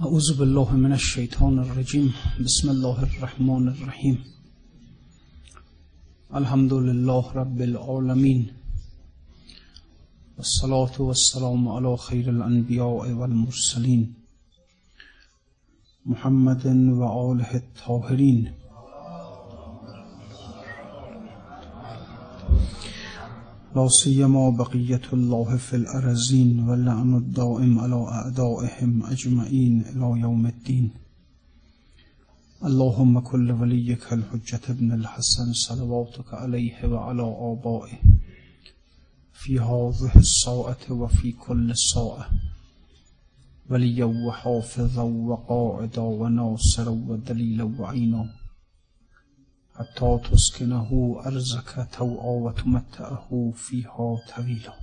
أعوذ بالله من الشيطان الرجيم. بسم الله الرحمن الرحيم. الحمد لله رب العالمين. والصلاة والسلام على خير الأنبياء والمرسلين. محمد وآله الطاهرين. لا سيما بقية الله في الأرزين واللعن الدائم على أعدائهم أجمعين إلى يوم الدين. اللهم كل وليك الحجة ابن الحسن صلواتك عليه وعلى آبائه في هذه الساعة وفي كل ساعة. وليا وحافظا وقاعدا وناصرا ودليلا وعينا. حتى تسكنه أرزك توعا وتمتعه فيها طویلا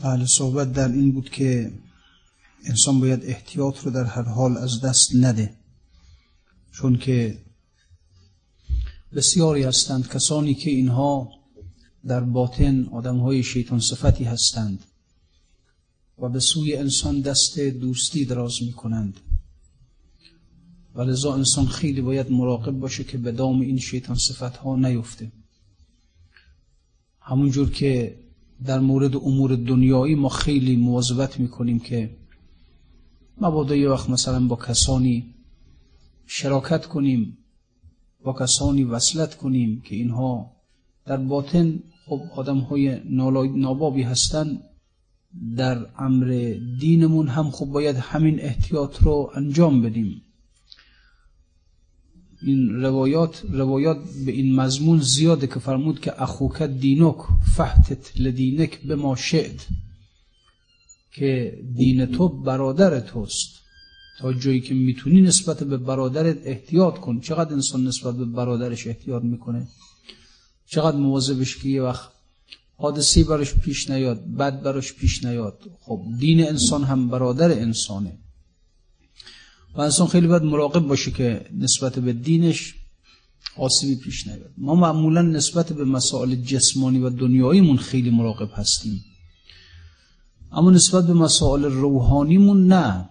بله صحبت در این بود که انسان باید احتیاط رو در هر حال از دست نده چون که بسیاری هستند کسانی که اینها در باطن آدم های شیطان صفتی هستند و به سوی انسان دست دوستی دراز می کنند و لذا انسان خیلی باید مراقب باشه که به دام این شیطان صفت ها نیفته همونجور که در مورد امور دنیایی ما خیلی مواظبت می‌کنیم که مبادا یه وقت مثلا با کسانی شراکت کنیم با کسانی وصلت کنیم که اینها در باطن خب آدم های نابابی هستن در امر دینمون هم خب باید همین احتیاط رو انجام بدیم. این روایات روایات به این مضمون زیاده که فرمود که اخوک دینک فحتت لدینک به ما شعد که دین تو برادر توست. تا جایی که می‌تونی نسبت به برادرت احتیاط کن. چقدر انسان نسبت به برادرش احتیاط می‌کنه؟ چقدر مواظبش که یه وقت حادثی براش پیش نیاد بد براش پیش نیاد. خب دین انسان هم برادر انسانه. و انسان خیلی باید مراقب باشه که نسبت به دینش آسیبی پیش نیاد. ما معمولا نسبت به مسائل جسمانی و دنیاییمون خیلی مراقب هستیم. اما نسبت به مسائل روحانیمون نه.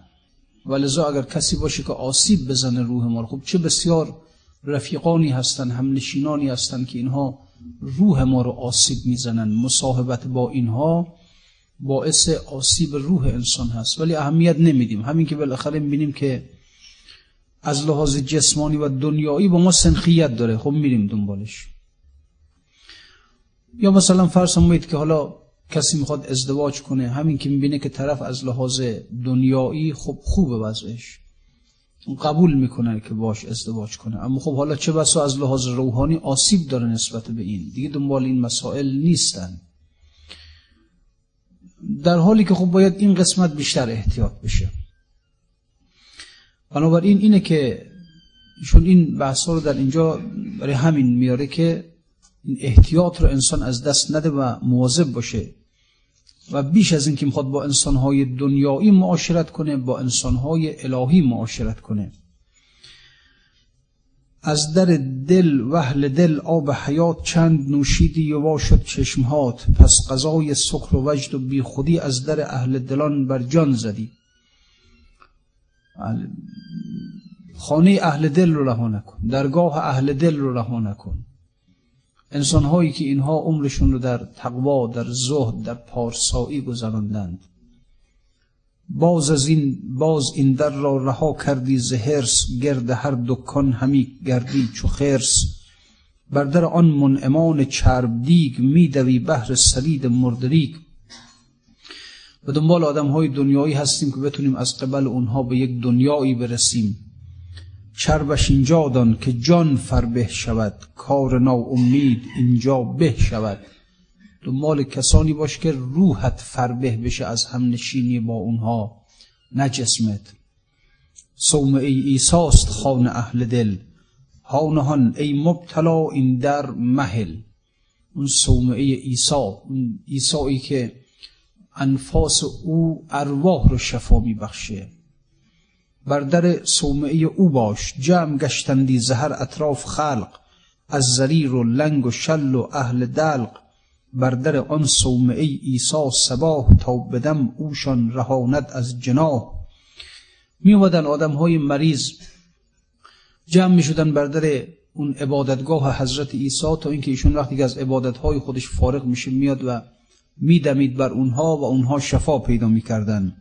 ولذا اگر کسی باشه که آسیب بزنه روح ما خب چه بسیار رفیقانی هستن هم نشینانی هستن که اینها روح ما رو آسیب می‌زنن. مصاحبت با اینها باعث آسیب روح انسان هست. ولی اهمیت نمیدیم. همین که بالاخره می‌بینیم که از لحاظ جسمانی و دنیایی با ما سنخیت داره. خب میریم دنبالش. یا مثلا فرض کنید که حالا کسی می‌خواد ازدواج کنه همین که می‌بینه که طرف از لحاظ دنیایی خب خوبه وضعش. قبول می‌کنه که باش ازدواج کنه. اما خب حالا چه بسا از لحاظ روحانی آسیب داره نسبت به این. دیگه دنبال این مسائل نیستن. در حالی که خب باید این قسمت بیشتر احتیاط بشه. بنابراین اینه که چون این بحث رو در اینجا برای همین میاره که این احتیاط رو انسان از دست نده و مواظب باشه و بیش از این که می‌خواد با انسانهای دنیایی معاشرت کنه با انسانهای الهی معاشرت کنه. از در دل وحل دل آب حیات چند نوشیدی یوا شد چشمهات پس قضای سخر و وجد و بی خودی از در اهل دلان بر جان زدی. خانه اهل دل رو رها نکن. درگاه اهل دل رو رها نکن. انسان هایی که اینها عمرشون رو در تقوا در زهد در پارسایی گذراندند. باز از این باز این در را رها کردی زهرس گرد هر دکان همی گردی چو خرس. بر در آن منعمان چرب دیگ میدوی بهر سلید مردریگ. و دنبال آدم های دنیایی هستیم که بتونیم از قبل اونها به یک دنیایی برسیم. چربش اینجا دان که جان فربه شود. کار نا امید اینجا به شود. دنبال کسانی باش که روحت فربه بشه از هم نشینی با اونها. نه جسمت. صوم ای ایساست خان اهل دل. هانهان ای مبتلا این در محل اون ای ایسا اون ایسایی که انفاس او ارواح رو شفا میبخشه. بر در صومعه او باش جمع گشتندی زهر اطراف خلق از زریر و لنگ و شل و اهل دلق. بر در آن صومعه ایسا سباه تا بدم اوشان رهاند از جناه می آدم های مریض جمع می شدن بر در اون عبادتگاه حضرت عیسی تا اینکه ایشون وقتی که از عبادت های خودش فارغ میشه میاد و میدمید بر اونها و اونها شفا پیدا می‌کردن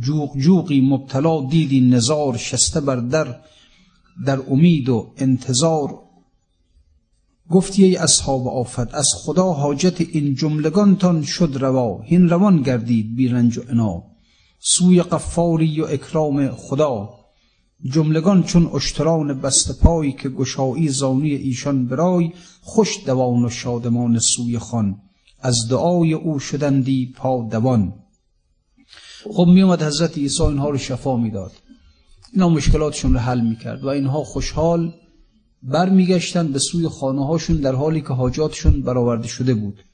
جوق جوقی مبتلا دیدی نزار شسته بر در در امید و انتظار. گفتی ای اصحاب آفت از خدا حاجت این جملگانتان شد روا. هین روان گردید بی رنج و انا. سوی قفاری و اکرام خدا. جملگان چون اشتران بست پای که گشایی زانی ایشان برای خوش دوان و شادمان سوی خان. از دعای او شدندی پا دوان خب می اومد حضرت عیسی اینها رو شفا می‌داد. اینا مشکلاتشون رو حل می‌کرد و اینها خوشحال برمیگشتن به سوی خانه هاشون در حالی که حاجاتشون برآورده شده بود.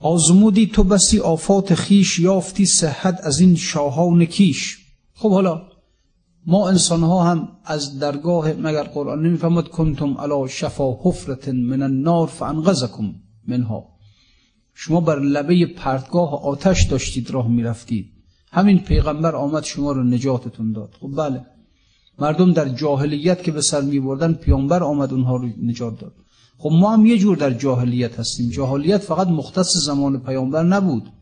آزمودی تو بسی آفات خیش یافتی صحت از این شاهان کیش. خب حالا ما انسان ها هم از درگاه مگر قرآن نمی‌فهمد کنتم علا شفا حفرت من النار فانقذکم. منها. شما بر لبه پرتگاه آتش داشتید راه می‌رفتید. همین پیغمبر آمد شما رو نجاتتون داد. خب بله. مردم در جاهلیت که به سر می بردن پیامبر آمد اونها رو نجات داد. خب ما هم یه جور در جاهلیت هستیم. جاهلیت فقط مختص زمان پیامبر نبود.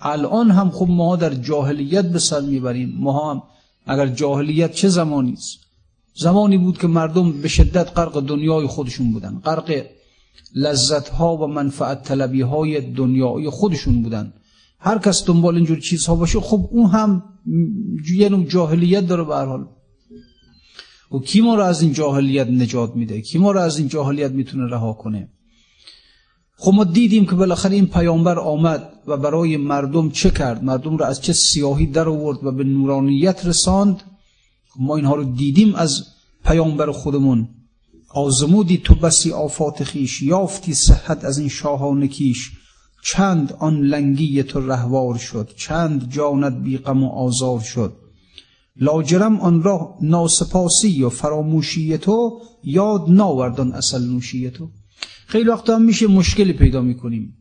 الان هم خب ما در جاهلیت به سر می‌بریم. ما هم اگر جاهلیت چه زمانی است؟ زمانی بود که مردم به شدت غرق دنیای خودشون بودن. غرق لذت ها و منفعت طلبی های دنیای خودشون بودن. هر کس دنبال اینجور چیزها باشه خب اون هم یه نوع جاهلیت داره به حال. و کی ما رو از این جاهلیت نجات میده؟ کی ما رو از این جاهلیت می‌تونه رها کنه؟ خب ما دیدیم که بالاخره این پیامبر آمد و برای مردم چه کرد؟ مردم رو از چه سیاهی در آورد و به نورانیت رساند؟ ما اینها رو دیدیم از پیامبر خودمون. آزمودی تو بسی آفات خیش یافتی صحت از این شاهان کیش. چند آن لنگی تو رهوار شد چند جانت بی غم و آزار شد. لاجرم آن را ناسپاسی و فراموشی تو یاد ناوردان اصل نوشی تو. خیلی وقت هم میشه مشکلی پیدا می‌کنیم.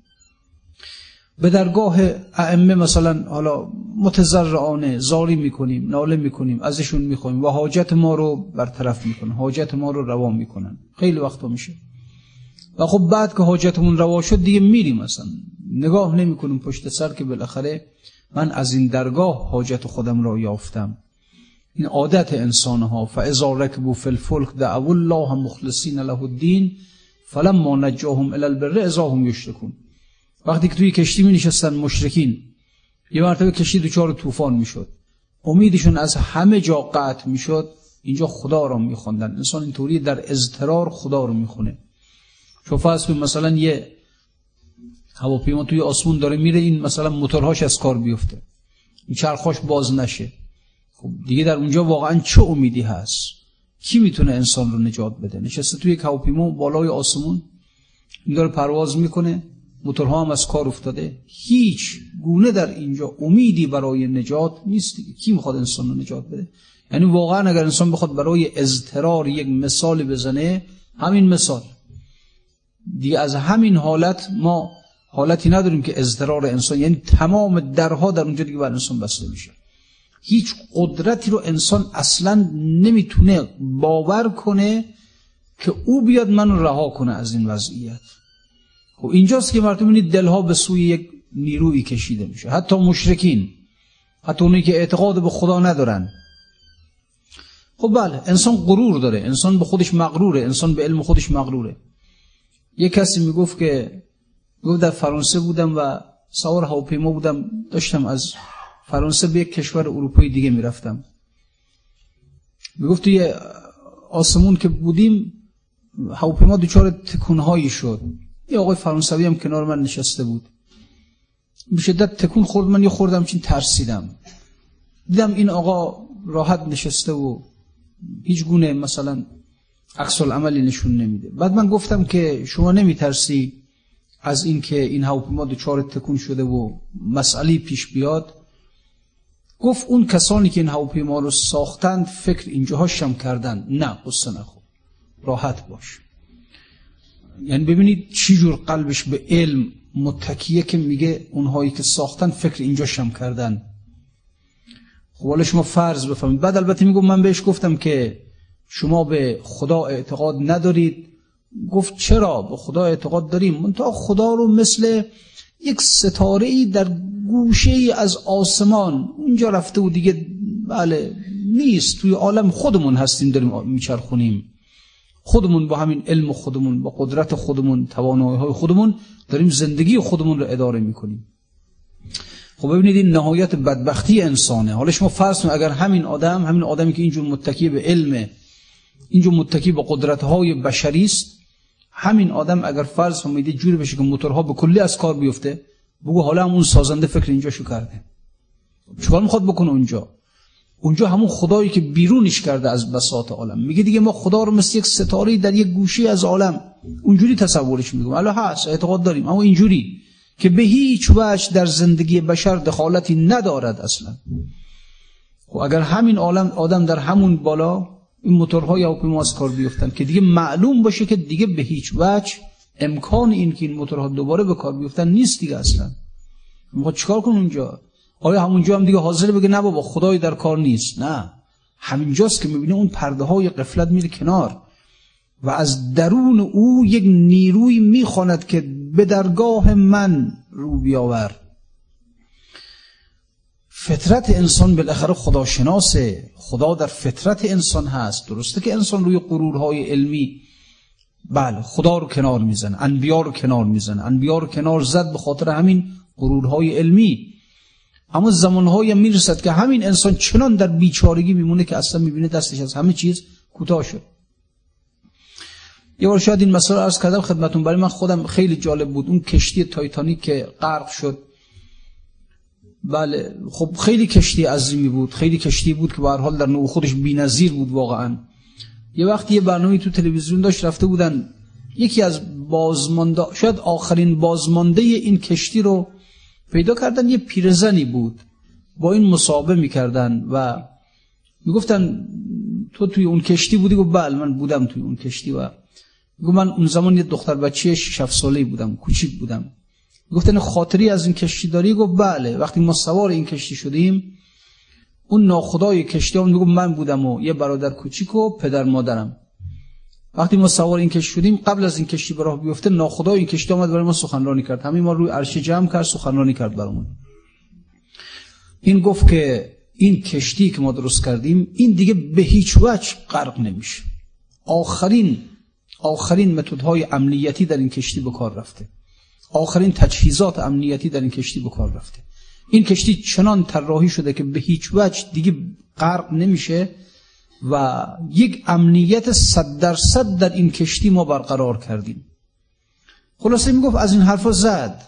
به درگاه ائمه مثلا حالا متضرعانه زاری می‌کنیم ناله می‌کنیم ازشون می‌خوایم و حاجت ما رو برطرف می‌کنن حاجت ما رو روا می‌کنن. خیلی وقتا میشه. و خب بعد که حاجتمون روا شد دیگه میریم مثلا نگاه نمی‌کنیم پشت سر که بالاخره من از این درگاه حاجت خودم را یافتم. این عادت انسان ها فاذا ركبوا في الفلك دعوا الله مخلصین له الدین فلما نجاهم الى البر اذا هم وقتی که توی کشتی می نشستن مشرکین یه مرتبه کشتی دوچار طوفان می‌شد. امیدشون از همه جا قطع می‌شد اینجا خدا رو میخوندن انسان اینطوری در اضطرار خدا رو می‌خونه. چون فرض مثلا یه هواپیما توی آسمون داره میره این مثلا موتورهاش از کار بیفته. این چرخاش باز نشه. خب دیگه در اونجا واقعا چه امیدی هست؟ کی می‌تونه انسان رو نجات بده؟ نشسته توی یک هواپیما بالای آسمون این داره پرواز می‌کنه. موتورها هم از کار افتاده. هیچ گونه در اینجا امیدی برای نجات نیست کی می‌خواد انسان رو نجات بده؟ یعنی واقعا اگر انسان بخواد برای اضطرار یک مثال بزنه همین مثال. دیگه از همین حالت ما حالتی نداریم که اضطرار انسان یعنی تمام درها در اونجا دیگه بر انسان بسته میشه. هیچ قدرتی رو انسان اصلا نمی‌تونه باور کنه که او بیاد من رها کنه از این وضعیت. خب اینجاست که مردم می‌بینید دلها به سوی یک نیروی کشیده میشه. حتی مشرکین حتی اونی که اعتقاد به خدا ندارن. خب بله انسان غرور داره. انسان به خودش مغروره. انسان به علم خودش مغروره. یه کسی می‌گفت که گفت در فرانسه بودم و سوار هواپیما بودم. داشتم از فرانسه به یک کشور اروپایی دیگه می‌رفتم. می‌گفت توی آسمون که بودیم هواپیما دچار تکونهایی شد. یه آقای فرانسوی هم کنار من نشسته بود. به شدت تکون خورد. من یه خوردم چین ترسیدم. دیدم این آقا راحت نشسته و هیچ گونه مثلا عکس عملی نشون نمیده. بعد من گفتم که شما نمیترسی از اینکه این هواپیما دچار تکون شده و مسئله پیش بیاد. گفت اون کسانی که این هواپیما رو ساختند فکر اینجاهاش هم کردن. نه قصه نخور. راحت باش. یعنی ببینید چی جور قلبش به علم متکیه که میگه اونهایی که ساختن فکر اینجا شم کردن. خب حالا شما فرض بفهمید بعد البته میگم من بهش گفتم که شما به خدا اعتقاد ندارید. گفت چرا به خدا اعتقاد داریم؟ منتها خدا رو مثل یک ستاره ای در گوشه ای از آسمان. اونجا رفته و دیگه بله نیست. توی عالم خودمون هستیم داریم میچرخونیم. خودمون با همین علم خودمون با قدرت خودمون توانایی های خودمون داریم زندگی خودمون رو اداره می‌کنیم. خب ببینید این نهایت بدبختی انسانه. حالا شما فرض اگر همین آدم همین آدمی که اینجور متکی به علم اینجور متکی به قدرت های بشری است همین آدم اگر فرض فهمیده جوری بشه که موتورها به کلی از کار بیفته بگو حالا همون سازنده فکر اینجا شو کرده چیکار می‌خواد بکنه اونجا؟ اونجا همون خدایی که بیرونش کرده از بساط عالم. میگه دیگه ما خدا رو مثل یک ستاره در یک گوشه از عالم. اونجوری تصورش میگم الان هست اعتقاد داریم. اما اینجوری که به هیچ وجه در زندگی بشر دخالتی ندارد اصلا. خب اگر همین عالم آدم در همون بالا این موتورهای هواپیما از کار بیفتن که دیگه معلوم باشه که دیگه به هیچ وجه امکان این که این موتورها دوباره به کار بیفتن نیست دیگه اصلا. می‌خواد چیکار کن اونجا؟ آیا همونجا هم دیگه حاضر بگه نه بابا خدای در کار نیست. نه. همینجاست که می‌بینه اون پرده های قفلت میره کنار و از درون او یک نیروی می‌خواند که به درگاه من رو بیاور. فطرت انسان بالاخره خداشناسه. خدا در فطرت انسان هست. درسته که انسان روی غرورهای علمی بله خدا رو کنار می‌زنه انبیا رو کنار می‌زنه. انبیا رو کنار زد به خاطر همین غرورهای علمی. اما زمانهایی می‌رسد که همین انسان چنان در بیچارگی میمونه که اصلا می‌بینه دستش از همه چیز کوتاه شد. یه بار شاید این مسئله عرض کردم خدمتون برای من خودم خیلی جالب بود. اون کشتی تایتانیک که غرق شد. بله خب خیلی کشتی عظیمی بود. خیلی کشتی بود که به حال در نوع خودش بی‌نظیر بود واقعا. یه وقتی یه برنامه تو تلویزیون داشت رفته بودن یکی از بازمانده شاید آخرین بازمانده این کشتی رو پیدا کردن یه پیرزنی بود. با این مصابه می‌کردن و می‌گفتن تو توی اون کشتی بودی؟ گفت بله من بودم توی اون کشتی و گفت من اون زمان یه دختر بچه 6 ساله بودم کوچیک بودم. گفتن خاطری از این کشتی داری؟ گفت بله. وقتی ما سوار این کشتی شدیم اون ناخدای کشتی هم می‌گفت من بودم و یه برادر کوچیک و پدر مادرم. وقتی ما سوار این کشتی شدیم قبل از این کشتی به راه بیفته ناخدای این کشتی آمد برای ما سخنرانی کرد. همین ما روی عرشه جمع کرد سخنرانی کرد برامون. این گفت که این کشتی که ما درست کردیم این دیگه به هیچ وجه غرق نمیشه. آخرین آخرین متدهای امنیتی در این کشتی به کار رفته. آخرین تجهیزات امنیتی در این کشتی به کار رفته. این کشتی چنان طراحی شده که به هیچ وجه دیگه غرق نمیشه. و یک امنیت صد درصد در این کشتی ما برقرار کردیم. خلاصه می‌گفت از این حرفا زد.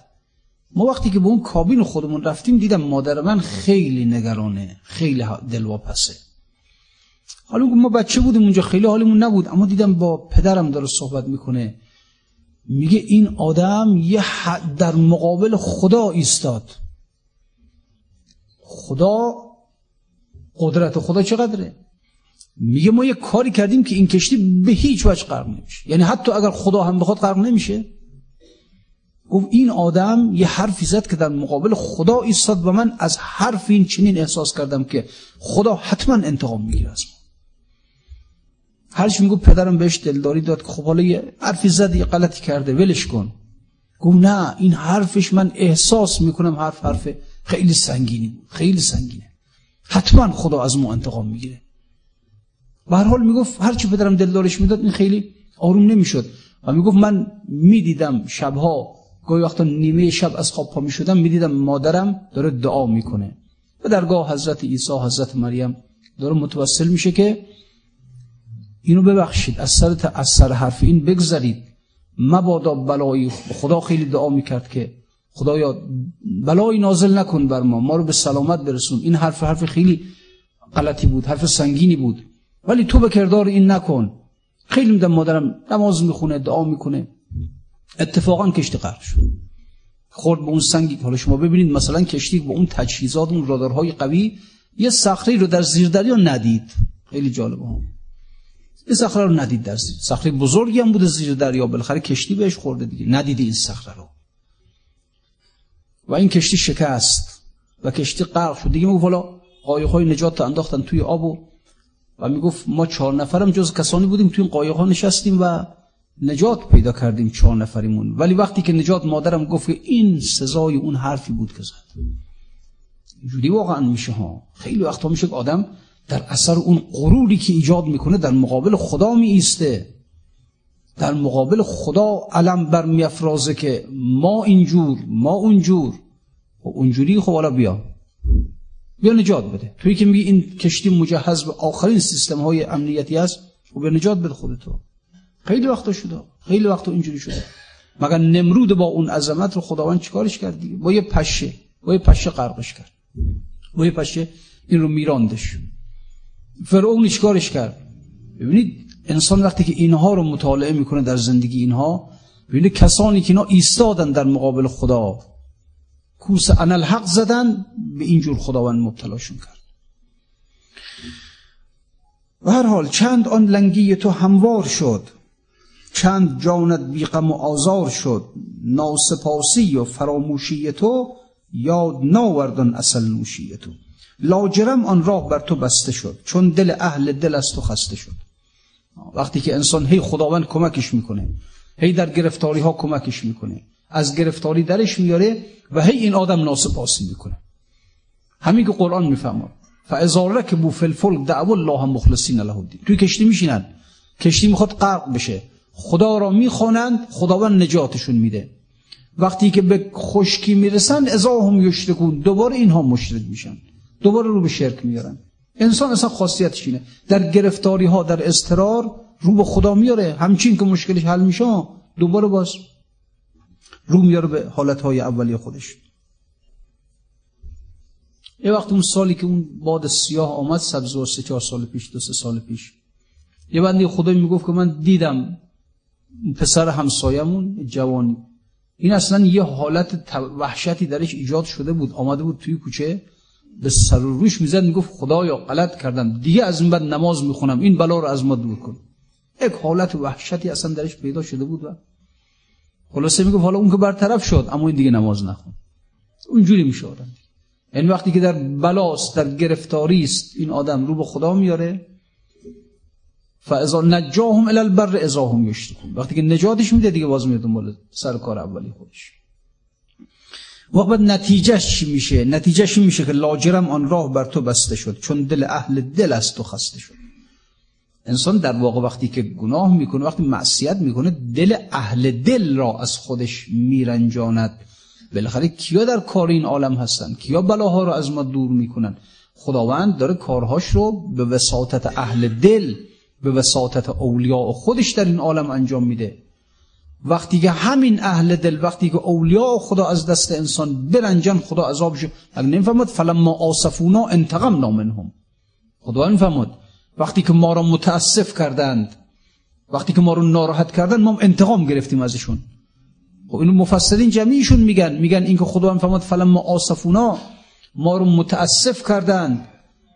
ما وقتی که به اون کابین خودمون رفتیم دیدم مادر من خیلی نگرانه خیلی دلواپسه. حالا ما بچه بودیم اونجا خیلی حالمون نبود اما دیدم با پدرم داره صحبت می‌کنه. میگه این آدم یه در مقابل خدا ایستاد. خدا قدرت خدا چقدره؟ میگه ما یه کاری کردیم که این کشتی به هیچ وجه غرق نمیشه. یعنی حتی اگر خدا هم بخواد غرق نمیشه. گفت این آدم یه حرفی زد که در مقابل خدا ایستاد و من از حرف این چنین احساس کردم که خدا حتما انتقام می‌گیره از ما. هرچی میگو پدرم بهش دلداری داد که خب حالا یه حرفی زد یه غلطی کرده ولش کن. گفت نه این حرفش من احساس می‌کنم حرف حرف خیلی سنگینی خیلی سنگینه. حتما خدا از ما انتقام می‌گیره. به هر حال می‌گفت هرچی پدرم دلدارش می‌داد این خیلی آروم نمی‌شد. و می‌گفت من می‌دیدم شبها گاهی وقتا نیمه شب از خواب پا می‌شدم می‌دیدم مادرم داره دعا می‌کنه. و درگاه حضرت عیسی حضرت مریم داره متوسل میشه که اینو ببخشید از سر از سر حرف این بگذرید. مبادا بلایی خدا خیلی دعا می‌کرد که خدایا بلایی نازل نکن بر ما ما رو به سلامت برسون. این حرف حرف خیلی غلطی بود حرف سنگینی بود. ولی تو به کردار این نکن. خیلی میدم مادرم نماز می‌خونه دعا می‌کنه. اتفاقا کشتی غرق شد. خورد به اون سنگی حالا شما ببینید مثلا کشتی با اون تجهیزات اون رادارهای قوی یه صخره رو در زیر دریا ندید. خیلی جالبه هم این صخره رو ندید در زیر صخره بزرگی هم بوده زیر دریا بالاخره کشتی بهش خورده دیگه. ندیدی این صخره رو. و این کشتی شکست. و کشتی غرق شد. دیگه می‌گفت حالا قایق‌های نجات انداختن توی آب و و می‌گفت ما چهار نفرم جز کسانی بودیم توی این قایق‌ها نشستیم و نجات پیدا کردیم چهار نفریمون. ولی وقتی که نجات مادرم گفت که این سزای اون حرفی بود که زد. جوری واقعا میشه ها. خیلی وقتا میشه که آدم در اثر اون غروری که ایجاد می‌کنه در مقابل خدا می ایسته در مقابل خدا علم بر میافرازه که ما اینجور ما اونجور. و اونجوری خب حالا بیا. بیا نجات بده. توی که میگی این کشتی مجهز به آخرین سیستم های امنیتی است و به نجات بده خودتو. خیلی وقتا شده. خیلی وقتا اینجوری شده. مگر نمرود با اون عظمت رو خداوند چیکارش کرد دیگه؟ با یه پشه با یه پشه غرقش کرد. با یه پشه این رو میراندش. فرعون چیکارش کرد؟ ببینید انسان وقتی که اینها رو مطالعه می‌کنه در زندگی اینها ببینید کسانی که اینا ایستادن در مقابل خدا کوس الحق زدن به اینجور خداوند مبتلاشون کرد. و هر حال چند آن لنگی تو هموار شد چند جانت بیغم و آزار شد ناسپاسی و فراموشی تو یاد ناوردن اصل نوشی تو. لاجرم آن راه بر تو بسته شد چون دل اهل دل از تو خسته شد. وقتی که انسان هی خداوند کمکش می‌کنه هی در گرفتاری ها کمکش می‌کنه. از گرفتاری درش میاره و هی این آدم ناسپاسی می‌کنه. همین که قرآن می‌فهمه. فاذا ركبوا فی الفلک دعوا الله مخلصین له الدین توی کشتی میشینن. کشتی می‌خواد غرق بشه. خدا را می‌خوانند خداوند نجاتشون میده. وقتی که به خشکی می‌رسن ازا هم یشرکون. دوباره اینها مشرک میشن. دوباره رو به شرک میارن. انسان اصلا خاصیتش اینه. در گرفتاری ها در استرار رو به خدا میاره. همچین که مشکلش حل میشه دوباره باز رو میاره به حالت های اولی خودش. یه وقت اون سالی که اون باد سیاه آمد و سه چهار سال پیش دو سه سال پیش یه بندی خدای می‌گفت که من دیدم پسر همسایمون جوانی. این اصلا یه حالت وحشتی درش ایجاد شده بود آمده بود توی کوچه به سر و روش می‌زد می‌گفت خدایا غلط کردم. دیگه از این بعد نماز می‌خونم این بلا رو از ما دور کن. یک حالت وحشتی اصلا درش پیدا شده بود و خلاصه می‌گفت حالا اون که برطرف شد اما این دیگه نماز نخون. اونجوری میشه آدم. یعنی وقتی که در بلاست در گرفتاری است این آدم رو به خدا میاره. فاذا نجاهم الى البر اذا هم وقتی که نجاتش میده دیگه باز میاد دنبال سر کار اولی خودش. وقت بعد نتیجهش چی میشه؟ نتیجهش میشه که لاجرم آن راه بر تو بسته شد چون دل اهل دل از تو خسته شد. انسان در واقع وقتی که گناه می‌کنه وقتی معصیت می‌کنه دل اهل دل را از خودش میرنجاند. بالاخره کیا در کار این عالم هستن؟ کیا بلاها رو از ما دور می‌کنن؟ خداوند داره کارهاش رو به وساطت اهل دل به وساطت اولیاء خودش در این عالم انجام میده. وقتی که همین اهل دل وقتی که اولیاء خدا از دست انسان برنجن خدا عذابش نمی‌فهمد؟ فلما آصفونا انتقمنا منهم. خدا نمی‌فهمد وقتی که ما را متاسف کردند وقتی که ما رو ناراحت کردن ما انتقام گرفتیم ازشون. خب اینو مفسرین جمعیشون میگن میگن اینکه خدا هم فلما آصفونا ما رو متاسف کردند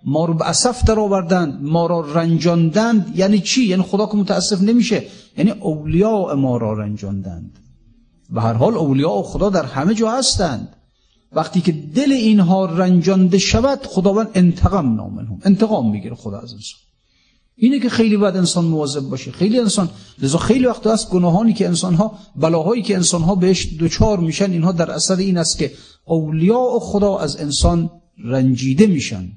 ما رو به اسف در آوردند ما را رنجاندند. یعنی چی؟ یعنی خدا که متاسف نمیشه. یعنی اولیاء ما را رنجاندند. به هر حال اولیاء خدا در همه جا هستند. وقتی که دل اینها رنجانده شود خداوند انتقام نامنهم انتقام می‌گیره خدا از انسان اینه که خیلی باید انسان مواظب باشه. خیلی انسان لذا خیلی وقت هست گناهانی که انسان ها بلاهایی که انسان ها بهش دوچار میشن اینها در اثر این است که اولیاء خدا از انسان رنجیده میشن.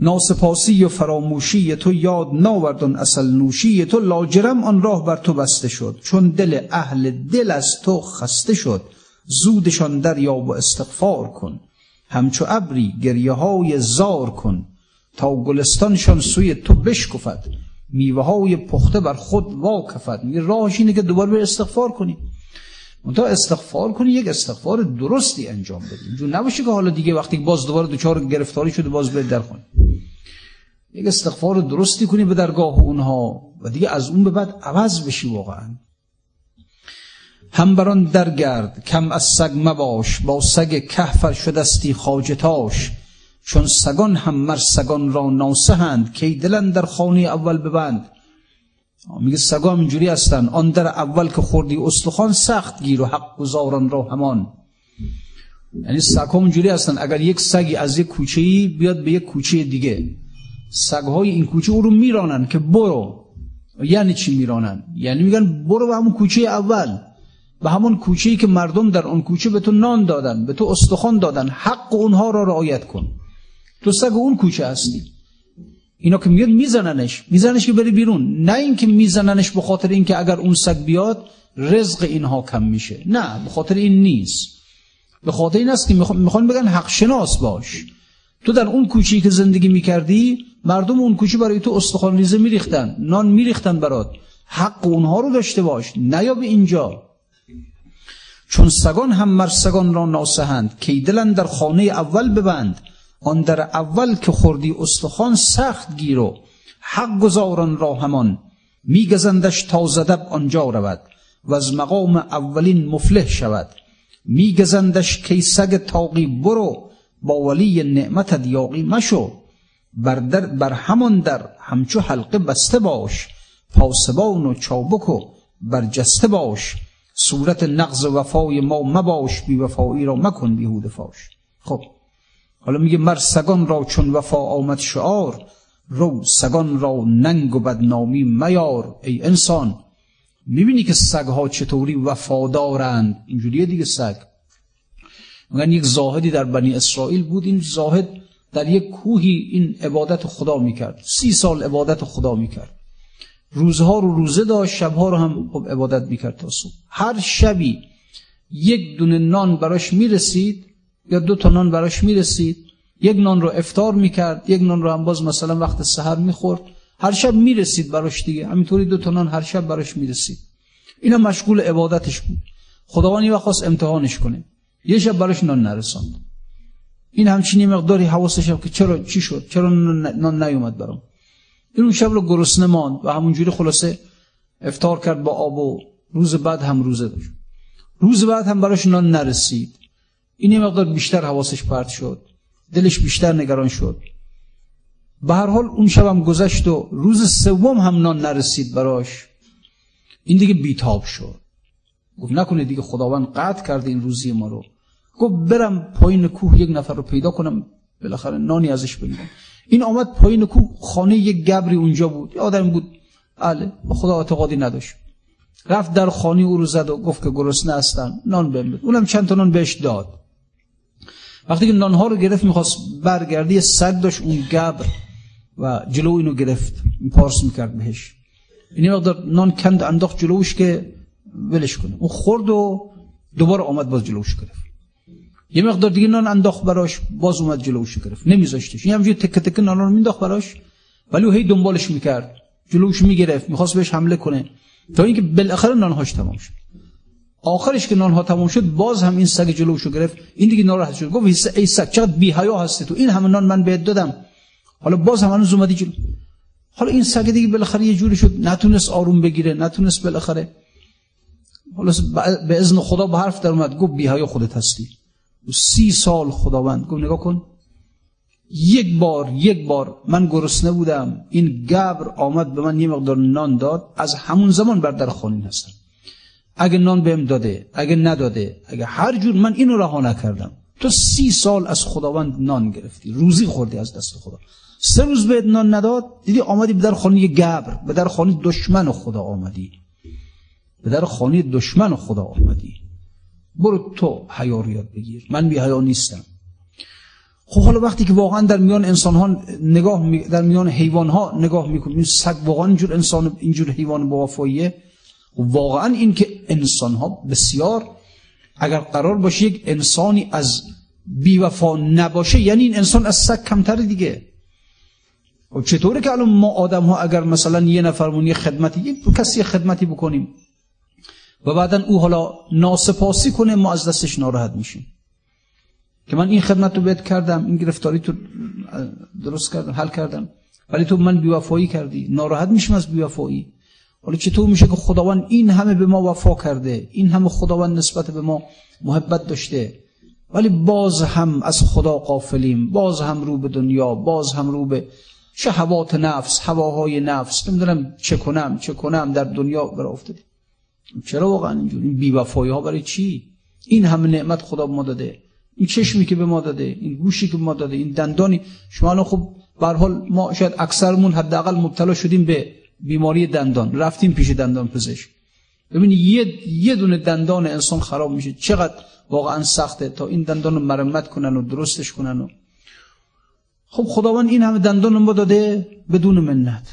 ناسپاسی و فراموشی تو یاد ناوردن اصل نوشی تو لاجرم آن راه بر تو بسته شد. چون دل اهل دل از تو خسته شد. زودشان دریاب و استغفار کن. همچو ابری گریه های زار کن. تا گلستانشان سوی تو بشکفد. میوه های پخته بر خود واکفد. میگه راهش اینه که دوباره استغفار کنی. منتها استغفار کنی یک استغفار درستی انجام بدی. اینجور نباشه که حالا دیگه وقتی باز دوباره دوچار گرفتاری شده باز به در خونی یک استغفار درستی کنی به درگاه اونها و دیگه از اون به بعد عوض بشی واقعا. هم بران درگرد کم از سگ مباش با سگ کهفر شدستی خاجتاش چون سگان هم مر سگان را ناسهند کی دلن در خانه اول ببند. میگه سگا هم اینجوری هستن. آن در اول که خوردی استخوان سخت گیر و حق گزاران را همان. یعنی سگ ها اینجوری هستن. اگر یک سگی از یک کوچه بیاد به یک کوچه دیگه. سگ های این کوچه او رو میرانن که برو. یعنی چی میرانن؟ یعنی میگن برو به همون کوچه اول. به همون کوچه که مردم در اون کوچه به تو نان دادن به تو استخوان دادن. حق اونها را رعایت کن. تو سگ اون کوچه هستی. اینا که میاد میزننش. میزننش که بری بیرون. نه اینکه میزننش به خاطر اینکه اگر اون سگ بیاد رزق اینها کم میشه. نه به خاطر این نیست. به خاطر این است که می‌خوان بگن حق شناس باش. تو در اون کوچی که زندگی می‌کردی مردم اون کوچی برای تو استخوان ریزه میریختن نان میریختن برات. حق اونها رو داشته باش. نیا به اینجا. چون سگان هم مر سگان را ناسهند کی دلن در خانه اول ببند. آن در اول که خوردی استخوان سخت گیرو حق گزاران را همان میگزندش تا زدب آنجا رود و از مقام اولین مفلح شود. میگزندش کی سگ تاقی برو با ولی نعمت دیاقی مشو. بر, در بر همان در همچو حلقه بسته باش پاسبان و چابک و برجسته باش. صورت نقض وفای ما مباش بی وفایی را مکن بیهود فاش. خب. حالا میگه مر سگان را چون وفا آمد شعار رو سگان را ننگ و بدنامی میار ای انسان. می‌بینی که سگها چطوری وفادارند؟ اینجوریه دیگه سگ. میگن یک زاهدی در بنی اسرائیل بود؟ این زاهد در یک کوهی این عبادت خدا می‌کرد. سی سال عبادت خدا می‌کرد. روزها رو روزه داشت شبها رو هم خب عبادت می‌کرد تا صبح. هر شبی یک دونه نان براش می‌رسید یا دو تا نان براش می‌رسید یک نان رو افتار می‌کرد یک نان رو هم باز مثلا وقت سحر می‌خورد هر شب می‌رسید براش دیگه. همینطوری دو تا نان هر شب براش می‌رسید. اینا مشغول عبادتش بود. خداوند یه خواست امتحانش کنه. یه شب براش نان نرساند. این همچینی مقداری حواسش که چرا چی شد؟ چرا نان نیومد برام؟ این اون شب رو گرسنه ماند و همونجوری خلاصه افتار کرد با آب و روز بعد هم روزه داشت. روز بعد هم براش نان نرسید. این یه مقدار بیشتر حواسش پرت شد. دلش بیشتر نگران شد. به هر حال اون شبم گذشت و روز سوم هم نان نرسید براش. این دیگه بیتاب شد. گفت نکنه دیگه خداوند قطع کرده این روزی ما رو. گفت برم پایین کوه یک نفر رو پیدا کنم بالاخره نانی ازش بگیرم. این آمد پایین کوه خانه یک گبری اونجا بود. یه آدم بود. بله با خدا اعتقادی نداشت. رفت در خانه او رو زد و گفت که گرسنه هستم. نان بهم اونم چند تا نان بهش داد. وقتی که نانها رو گرفت می‌خواست برگردی سگ داشت اون گبر و جلو اینو گرفت. این پارس می‌کرد بهش. این مقدار نان کند انداخت جلوش که ولش کنه. اون خورد و دوباره آمد باز جلوش گرفت. یه مقدار دیگه نان انداخت براش باز اومد جلوش گرفت. نمیذاشتش. این همجوری تکه تکه نان رو مینداخت براش ولی او هی دنبالش می‌کرد. جلوش می‌گرفت. می‌خواست بهش حمله کنه. تا اینکه بالاخره نانهاش تمام شد. آخرش که نانها تمام شد باز هم این سگ جلوشو گرفت. این دیگه ناراحت شد. گفت ای سگ چقدر بی حیا هستی تو؟ این همه نان من بهت دادم. حالا باز هم هنوز اومدی جلو. حالا این سگ دیگه بالاخره یه جوری شد نتونست آروم بگیره نتونست بالاخره. حالا به اذن خدا به حرف در اومد. گفت بی حیا خودت هستی. سی سال خداوند. گفت نگاه کن. یک بار یک بار من گرسنه بودم. این گبر آمد به من یه مقدار نان داد. از همون زمان بر در خانین هستم. اگه نان بهم داده اگه نداده اگه هر جور من اینو رها نکردم. تو سی سال از خداوند نان گرفتی روزی خوردی از دست خدا. سه روز بهت نان نداد دیدی آمدی به در خانه گبر به در خانه دشمن خدا آمدی. به در خانه دشمن خدا آمدی. برو تو حیا یاد بگیر. من بی حیا نیستم. خب حالا وقتی که واقعا در میان انسان ها نگاه در میان حیوان ها نگاه می‌کنیم سگ واقعا اینجور انسان اینجور حیوان با وفاییه. واقعا این که انسان ها بسیار اگر قرار باشه یک انسانی از بیوفا نباشه یعنی این انسان از سگ کمتر دیگه. و چطوره که الان ما آدم ها اگر مثلا یه نفرمون یه خدمتی یک کسی خدمتی بکنیم و بعدا او حالا ناسپاسی کنه ما از دستش ناراحت میشیم. که من این خدمت رو بهت کردم این گرفتاری تو درست کردم حل کردم. ولی تو من بیوفایی کردی ناراحت میشم از بیوفایی. حالا چطور میشه که خداوند این همه به ما وفا کرده؟ این همه خداوند نسبت به ما محبت داشته. ولی باز هم از خدا قافلیم باز هم رو به دنیا باز هم رو به شهوات نفس هواهای نفس. نمی‌دونم چه کنم چه کنم در دنیا برای افتادیم چرا واقعا اینجور این بیوفایی ها برای چی؟ این همه نعمت خدا به ما داده. این چشمی که به ما داده این گوشی که به ما داده این دندانی. شما الان خب به حال ما شاید اکثرمون حداقل مبتلا شدیم به بیماری دندان. رفتیم پیش دندان پزشک. ببینید یه یه دونه دندان انسان خراب میشه. چقدر واقعا سخته تا این دندان رو مرمت کنن و درستش کنن و خب خداوند این همه دندان ما داده بدون منت.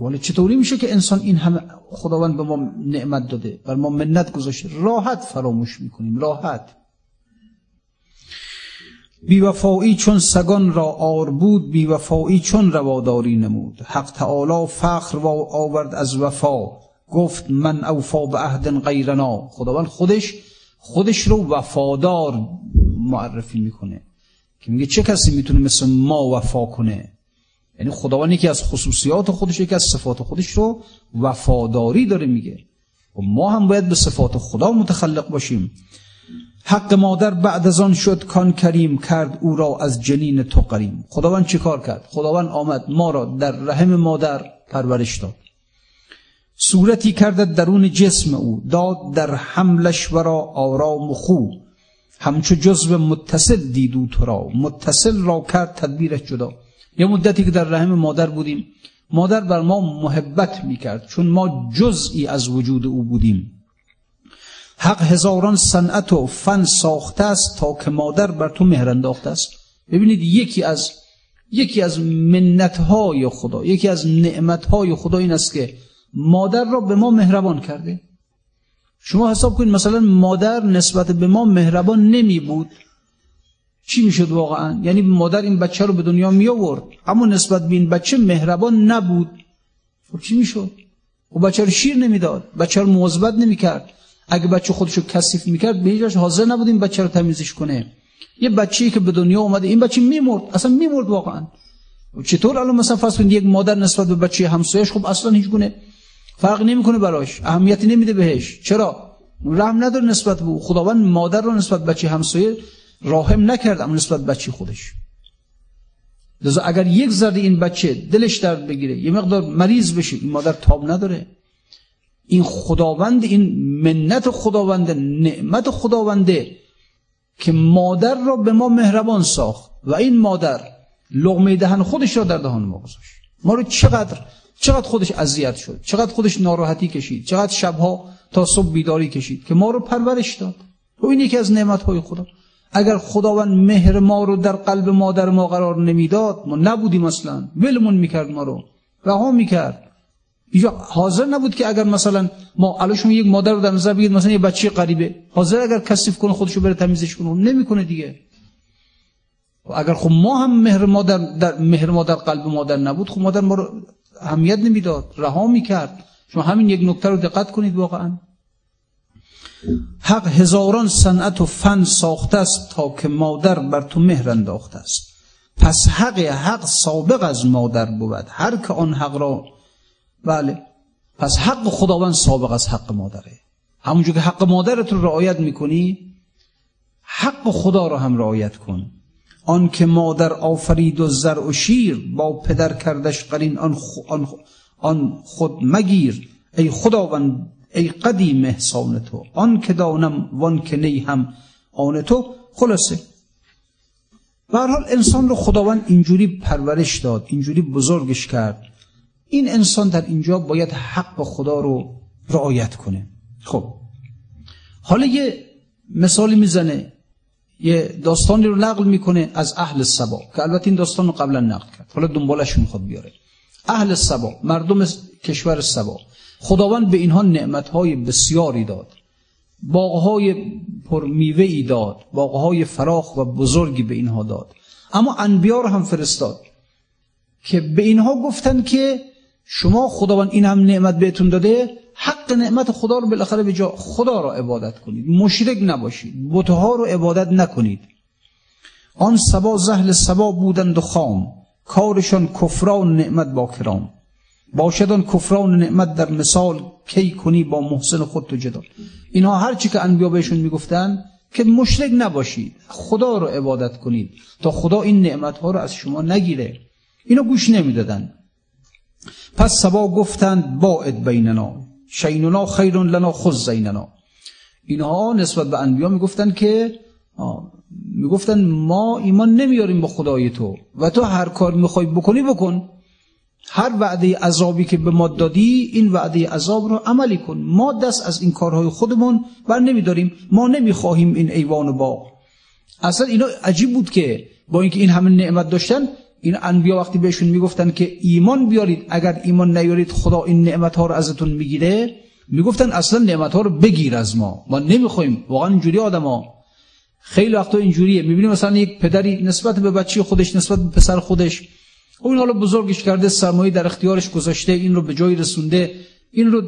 ولی چطوری میشه که انسان این همه خداوند به ما نعمت داده؟ بر ما منت گذاشته. راحت فراموش می‌کنیم. راحت. بیوفایی چون سگان را آر بود بیوفایی چون رواداری نمود. حق تعالی فخر و آورد از وفا. گفت من اوفا به عهد غیرنا. خداوند خودش خودش رو وفادار معرفی می‌کنه. که میگه چه کسی می‌تونه مثل ما وفا کنه؟ یعنی خداوند یکی از خصوصیات خودش یکی از صفات خودش رو وفاداری داره میگه. و ما هم باید به صفات خدا متخلق باشیم. حق مادر بعد از آن شد کان کریم کرد او را از جنین تو قریم. خداوند چی کار کرد؟ خداوند آمد ما را در رحم مادر پرورش داد. صورتی کرد درون جسم او داد در حملش ورا آرام و خو. همچو جزو متصل دیدو تو را. متصل را کرد تدبیرش جدا. یه مدتی که در رحم مادر بودیم مادر بر ما محبت می‌کرد چون ما جزئی از وجود او بودیم. حق هزاران صنعت و فن ساخته است تا که مادر بر تو مهر انداخته است. ببینید یکی از یکی از منتهای خدا یکی از نعمتهای خدا این است که مادر را به ما مهربان کرده. شما حساب کنید مثلا مادر نسبت به ما مهربان نمی بود. چی می‌شد واقعا؟ یعنی مادر این بچه رو به دنیا می آورد اما نسبت به این بچه مهربان نبود. خب چی می‌شد و خب بچه رو شیر نمی‌داد بچه رو موظبت نمی‌کرد اگه بچه خودش رو کثیف می‌کرد به هیچ حاضر نبود این بچه رو تمیزش کنه. یه بچه‌ای که به دنیا اومده این بچه میمرد اصلا میمرد واقعا. چطور؟ الان مثلا فرض کنید یک مادر نسبت به بچه همسایش خب اصلا هیچ گونه فرق نمی‌کنه براش اهمیتی نمیده بهش. چرا؟ رحم نداره نسبت به خداوند مادر رو نسبت بچه همسایه راهم نکرد اما نسبت بچه خودش. لذا اگر یک ذره این بچه دلش درد بگیره یه مقدار مریض بشه این مادر تاب نداره. این خداوند این منت خداوند نعمت خداونده که مادر را به ما مهربان ساخت و این مادر لغمه دهن خودش را در دهان ما گذاشت. ما رو چقدر چقدر خودش اذیت شد چقدر خودش ناراحتی کشید چقدر شبها تا صبح بیداری کشید که ما رو پرورش داد. و این یکی از نعمتهای خدا. اگر خداوند مهر ما رو در قلب مادر ما قرار نمی‌داد ما نبودیم اصلا. ولمون می‌کرد ما رو. رها می‌کرد. اینجا حاضر نبود که اگر مثلا ما الان شما یک مادر رو در نظر بگیرید مثلا یه بچه غریبه حاضر اگر کثیف کنه خودشو بره تمیزش کنه نمی‌کنه دیگه. و اگر خب ما هم مهر مادر در مهر مادر قلب مادر نبود خب مادر ما رو اهمیت نمی‌داد رها می‌کرد. شما همین یک نکته رو دقت کنید واقعا. حق هزاران صنعت و فن ساخته است تا که مادر بر تو مهر انداخته است. پس حق حق سابق از مادر بود. هر که آن حق را بله. پس حق خداوند سابق از حق مادره. همونجور که حق مادرت رو رعایت می‌کنی حق خدا رو هم رعایت کن. آن که مادر آفرید و زر و شیر با پدر کردش قرین آن, آن, آن خود مگیر. ای خداوند ای قدیم احسان تو. آن که دانم وان که نی هم آن تو. خلاصه. به حال انسان رو خداوند اینجوری پرورش داد اینجوری بزرگش کرد. این انسان در اینجا باید حق خدا رو رعایت کنه. خب. حالا یه مثالی می‌زنه یه داستانی رو نقل می‌کنه از اهل سبا که البته این داستان رو قبلا نقل کرد. حالا دنبالش می‌خواد بیاره. اهل سبا مردم کشور سبا. خداوند به اینها نعمتهای بسیاری داد. باغهای ای داد. باغهای فراخ و بزرگی به اینها داد. اما انبیا هم فرستاد که به اینها گفتن که شما خداوند این هم نعمت بهتون داده حق نعمت خدا رو بالاخره به جا خدا را عبادت کنید. مشرک نباشید بتها رو عبادت نکنید. آن سبا زهل سبا بودند و خام کارشان کفران نعمت با کرام. باشدان کفران نعمت در مثال کی کنی با محسن خود تو جدال. اینها هرچی که انبیا بهشون می‌گفتن که مشرک نباشید خدا رو عبادت کنید تا خدا این نعمت ها رو از شما نگیره. اینا گوش نمی‌دادن. پس سبا گفتند باعد بیننا. شیننا خیر لنا خذ زیننا. اینها نسبت به انبیا می‌گفتن که می‌گفتن ما ایمان نمیاریم با خدای تو و تو هر کار می‌خوای بکنی بکن. هر وعده عذابی که به ما دادی این وعده عذاب رو عملی کن. ما دست از این کارهای خودمون بر نمیداریم. ما نمی‌خواهیم این ایوان با. اصلا اینا عجیب بود که با اینکه این همه نعمت داشتن این انبیا وقتی بهشون می‌گفتن که ایمان بیارید اگر ایمان نیارید خدا این نعمت ها رو ازتون می‌گیره می‌گفتن اصلا نعمت ها رو بگیر از ما. ما نمی‌خوایم. واقعا اینجوری آدما خیلی وقتا اینجوریه. می‌بینیم مثلا یک پدری نسبت به بچه خودش نسبت به پسر خودش اون حالا بزرگش کرده سرمایه در اختیارش گذاشته این رو به جای رسونده این رو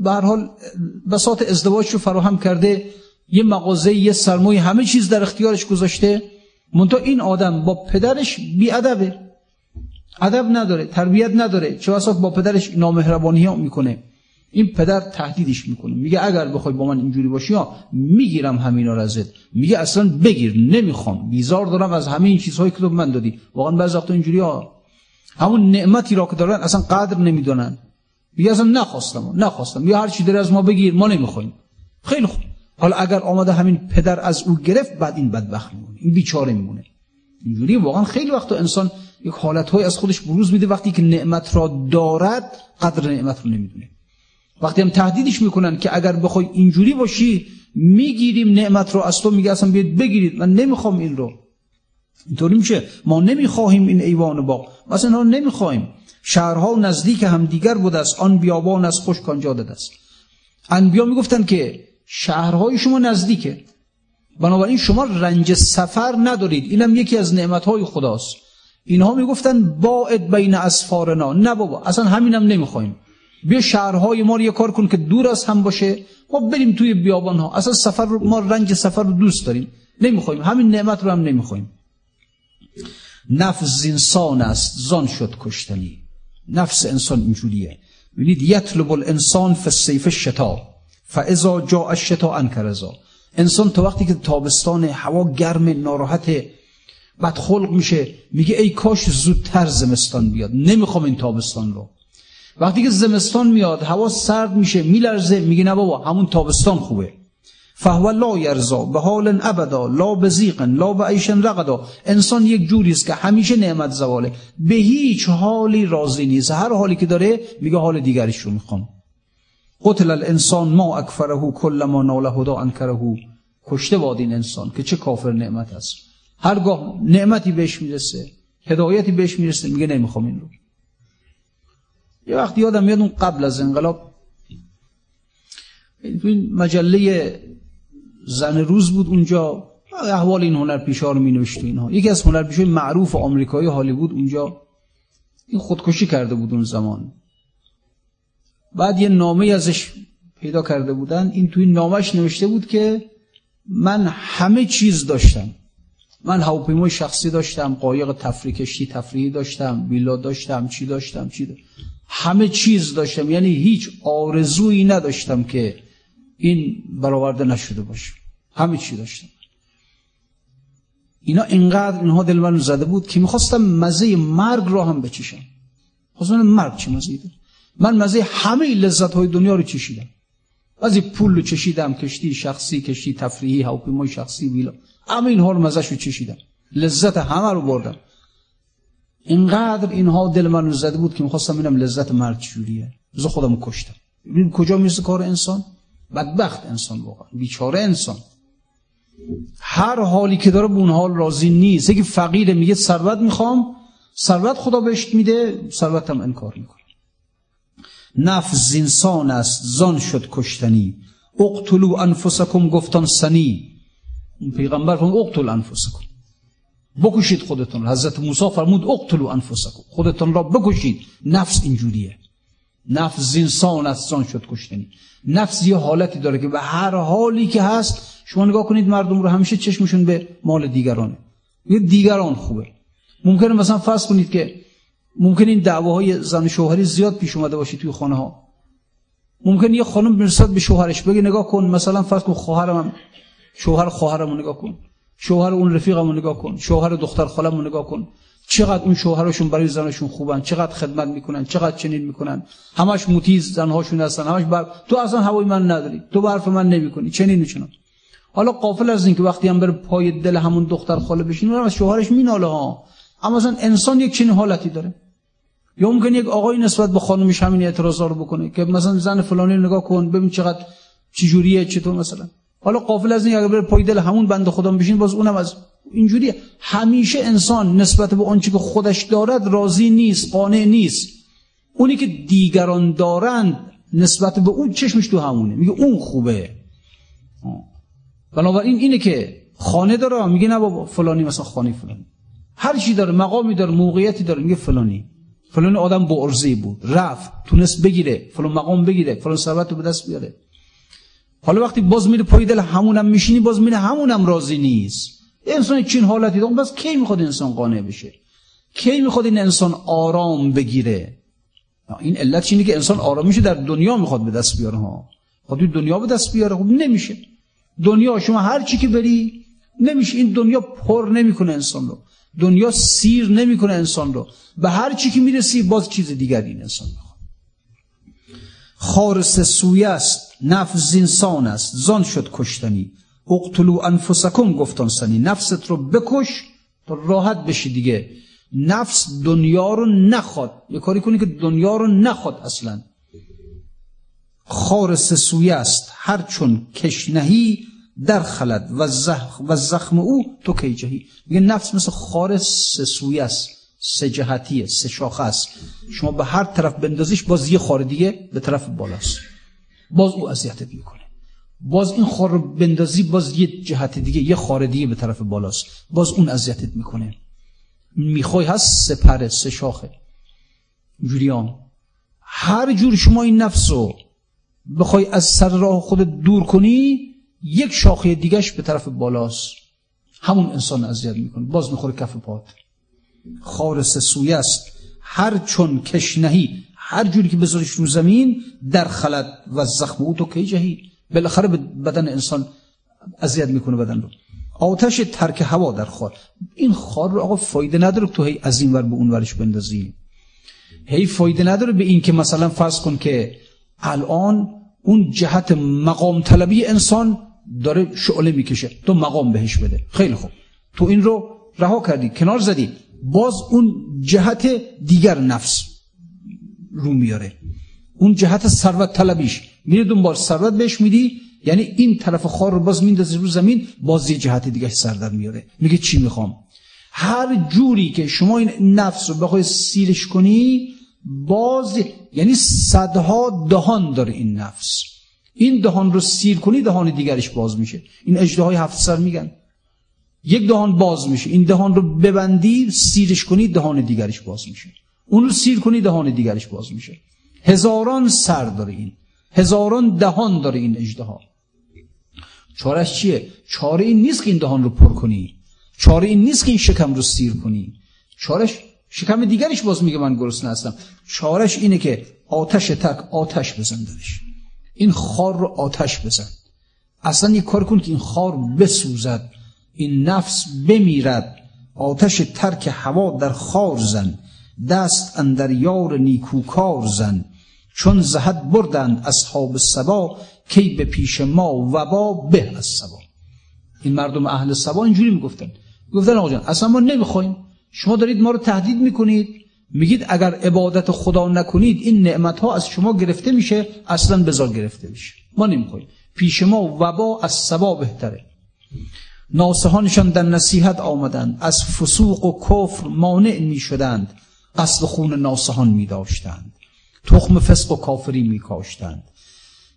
به هر حال بساط ازدواج رو فراهم کرده یه مغازه یه سرمایه همه چیز در اختیارش گذاشته. منتها این آدم با پدرش بی ادبه ادب نداره تربیت نداره. چه با پدرش نامهربانی ها می‌کنه. این پدر تهدیدش می‌کنه. میگه اگر بخوای با من اینجوری باشی ها می‌گیرم همینا رو ازت. میگه اصلا بگیر نمی‌خوام. بیزار دارم از همه این چیزهایی که تو من دادی. واقعا بعضی وقتا اینجوری ها. همون نعمتی را که دارن اصلا قدر نمی‌دونن. میگه اصلا نخواستم نخواستم. یا هر چی داره از ما بگیر ما نمی‌خوایم. خیلی خوب. حالا اگر آمده همین پدر از او گرفت بعد این بدبخت میمونه این بیچاره میمونه. اینجوری واقعا خیلی وقتا انسان یک حالتهای از خودش بروز میده وقتی که نعمت را دارد قدر نعمت رو نمی‌دونه. وقتی هم تهدیدش می‌کنن که اگر بخوای اینجوری باشی می‌گیریم نعمت رو از تو میگه اصلا بیاد بگیرید من نمی‌خوام این رو. اینطوری میشه. ما نمی‌خواهیم این ایوان با ما اصلا رو نمی‌خواهیم. شهرها نزدیک هم دیگر بود است. آن بیابان از خوش داده است. انبیا می‌گفتن که شهرهای شما نزدیکه. بنابراین شما رنج سفر ندارید. اینم یکی از نعمتهای خداست. اینها می‌گفتن باعد بین اسفارنا. نه بابا اصلا همینم نمی‌خوایم. بیا شهرهای ما رو یه کار کن که دور از هم باشه. ما بریم توی بیابان ها اصلا سفر رو ما رنج سفر رو دوست داریم. نمی‌خوایم. همین نعمت رو هم نمی‌خوایم. نفس انسان است زان شد کشتنی. نفس انسان اینجوریه. ببینید یطلب الانسان فسیف شتا فاذا جاء الشتا انکرزا انسان تا وقتی که تابستان هوا گرم ناراحت بعد خلق میشه میگه ای کاش زودتر زمستان بیاد. نمی‌خوام این تابستان رو. وقتی که زمستان میاد هوا سرد میشه میلرزه میگه نه بابا همون تابستان خوبه. فهو لا یرزا به حال ابدا لا بزیق لا به عیشن رقدا. انسان یک جوری است که همیشه نعمت زواله. به هیچ حالی راضی نیست. هر حالی که داره میگه حال دیگریش رو می‌خوام قتل الانسان ما اکفره کل ما نال هدا انکره کشته باد این انسان که چه کافر نعمت است. هرگاه نعمتی بهش می‌رسه هدایتی بهش می‌رسه میگه نمی‌خوام این رو. یه وقت یادم میاد اون قبل از انقلاب این مجله زن روز بود اونجا احوال این هنرپیشه رو می نوشت اینها. یکی از هنرپیشه معروف آمریکایی هالیوود اونجا این خودکشی کرده بود اون زمان. بعد یه نامه ازش پیدا کرده بودن. این توی نامش نوشته بود که من همه چیز داشتم. من هواپیمای شخصی داشتم قایق تفریح کشتی تفریحی داشتم ویلا داشتم چی داشتم چی داشتم. همه چیز داشتم. یعنی هیچ آرزویی نداشتم که این برآورده نشده باشه. همه چی داشتم. اینا اینقدر اینها دل زده بود که می‌خواستم مزه مرگ را هم بچشم. خواستم مرگ چه مزه من مزه همه لذت های دنیا رو چشیدم. از پول رو چشیدم کشتی شخصی کشتی تفریحی هواپیمای شخصی ویلا همه اینها رو مزه رو چشیدم. لذت همه رو بردم. اینقدر اینها دل من زده بود که می‌خواستم ببینم لذت مرگ چجوریه. ز خودم کشتم. ببین کجا می‌رسه کار انسان؟ بدبخت انسان واقعا. بیچاره انسان. هر حالی که داره به اون حال راضی نیست. یکی فقیر میگه ثروت می‌خوام ثروت خدا بهش میده ثروت هم انکار می‌کنه. نفس انسان است زان شد کشتنی. اقتلوا انفسکم گفتان سنی. پیغمبر فرمود اقتل انفسکم. بکشید خودتون حضرت موسی فرمود اقتلوا انفسکم. خودتون را بکشید. نفس اینجوریه. نفس زینسان از زان شد کشتنی. نفس یه حالتی داره که به هر حالی که هست شما نگاه کنید مردم رو همیشه چشمشون به مال دیگرانه. یه دیگران خوبه. ممکنه مثلا فرض کنید که ممکن این دعواهای زن شوهری زیاد پیش اومده باشه توی خانه ها ممکن یه خانم برسد به شوهرش بگه نگاه کن مثلا فرض کن خواهرم شوهر خواهرمو نگاه کن. شوهر اون رفیقمو نگاه کن. شوهر دختر خالمو نگاه کن. چقدر اون شوهرشون برای زنشون خوبن چقدر خدمت می‌کنن چقدر چنین می‌کنن. همش موتیز زنهاشون هستن همش بر تو اصلا هوای من نداری تو برف من نمی‌کنی چنین چنین حالا قافل از اینکه وقتی هم بره پای دل همون دختر خاله بشین اونم از شوهرش میناله ها. اما مثلا انسان یک چنین حالتی داره. یا ممکن یک آقای نسبت به خانمش همین اعتراضا رو بکنه که مثلا زن فلانی نگاه کن ببین چقدر چجوریه چطور مثلا. حالا قافل از این اگر بره پای دل همون بنده خدا بشین باز اونم از اینجوری همیشه انسان نسبت به آنچه که خودش دارد راضی نیست قانع نیست. اونی که دیگران دارند نسبت به اون چشمش تو همونه. میگه اون خوبه. بنابراین اینه که خانه داره میگه نه بابا فلانی مثلا خانه فلانی. هر چی داره مقامی داره موقعیتی داره میگه فلانی. فلان آدم با ارزی بود. رفت تونست بگیره. فلان مقام بگیره. فلان ثروت رو به دست بیاره. حالا وقتی باز میره پای دل همونم میشینی باز میره همونم راضی نیست. انسان چین حالتی داره بس کی می‌خواد انسان قانع بشه؟ کی می‌خواد این انسان آرام بگیره؟ این علت اینه که انسان آرامیش در دنیا می‌خواد به دست بیاره ها. خود دنیا به دست بیاره خب نمیشه. دنیا شما هر چی که بری نمیشه. این دنیا پر نمی‌کنه انسان رو. دنیا سیر نمی‌کنه انسان رو. به هر چی که می‌رسی باز چیز دیگر این انسان می‌خواد. خارس سوی است نفس انسان است. زان شد کشتنی. اقتلو انفسکم گفتان سنی. نفست رو بکش تا راحت بشی دیگه. نفس دنیا رو نخواد. یه کاری کنی که دنیا رو نخواد اصلا. خارس سوی است. هر چون کشنهی در خلد و, زخم, و زخم او تو کی جهی؟ میگه نفس مثل خارس سوی است. سه جهتیه سه شاخه است. شما به هر طرف بندازیش باز یه خار دیگه به طرف بالاست. باز او اذیتت می‌کنه. باز این خار رو بندازی باز یه جهت دیگه یه خار دیگه به طرف بالاست. باز اون اذیتت می‌کنه. می‌خوای هست سه سه شاخه. جوریان. هر جور شما این نفس رو بخوای از سر راه خودت دور کنی یک شاخه دیگهش به طرف بالاست. همون انسان اذیت می‌کنه. باز می‌خوره کف پات. خارس سوی است. هر چون کشنهی هر جوری که بذاریش رو زمین در خلد و زخم او تو کی جهی؟ بالاخره بدن انسان اذیت می‌کنه بدن رو. آتش ترک هوا در خار. این خار رو آقا فایده نداره تو هی از این ور به اون ورش بندازی. هی فایده نداره به این که مثلا فرض کن که الان اون جهت مقام طلبی انسان داره شعله می‌کشه. تو مقام بهش بده. خیلی خوب. تو این رو رها کردی. کنار زدی. باز اون جهت دیگر نفس رو میاره. اون جهت ثروت طلبیش. میره دنبال ثروت بهش میدی. یعنی این طرف خار رو باز میندازی رو زمین باز یه جهت دیگه سر در میاره. میگه چی می‌خوام؟ هر جوری که شما این نفس رو بخوای سیرش کنی باز یعنی صدها دهان داره این نفس. این دهان رو سیر کنی دهان دیگرش باز میشه. این اجده هفت سر میگن. یک دهان باز میشه. این دهان رو ببندی سیرش کنی دهان دیگرش باز میشه. اون رو سیر کنی دهان دیگرش باز میشه. هزاران سر داره این. هزاران دهان داره این اجده ها چارش چیه؟ چاره این نیست که این دهان رو پر کنی. چاره این نیست که این شکم رو سیر کنی. چارش شکم دیگرش باز میگه من گرسنه هستم. چارش اینه که آتش تک آتش بزن درش. این خار رو آتش بزن. اصلا یک کار کن که این خار بسوزد این نفس بمیرد. آتش ترک هوا در خار زن دست اندر یار نیکوکار زن. چون زهد بردند اصحاب سبا کی به پیش ما وبا به از سبا. این مردم اهل سبا اینجوری می‌گفتن. گفتن آقا جان اصلا ما نمی‌خوایم. شما دارید ما رو تهدید می‌کنید. میگید اگر عبادت خدا نکنید این نعمت ها از شما گرفته میشه اصلا بزار گرفته میشه ما نمی‌خوایم. پیش ما وبا از سبا بهتره. ناسهانشان در نصیحت آمدند. از فسوق و کفر مانع می شدند قصد خون ناسهان می داشتند تخم فسق و کافری می کاشتند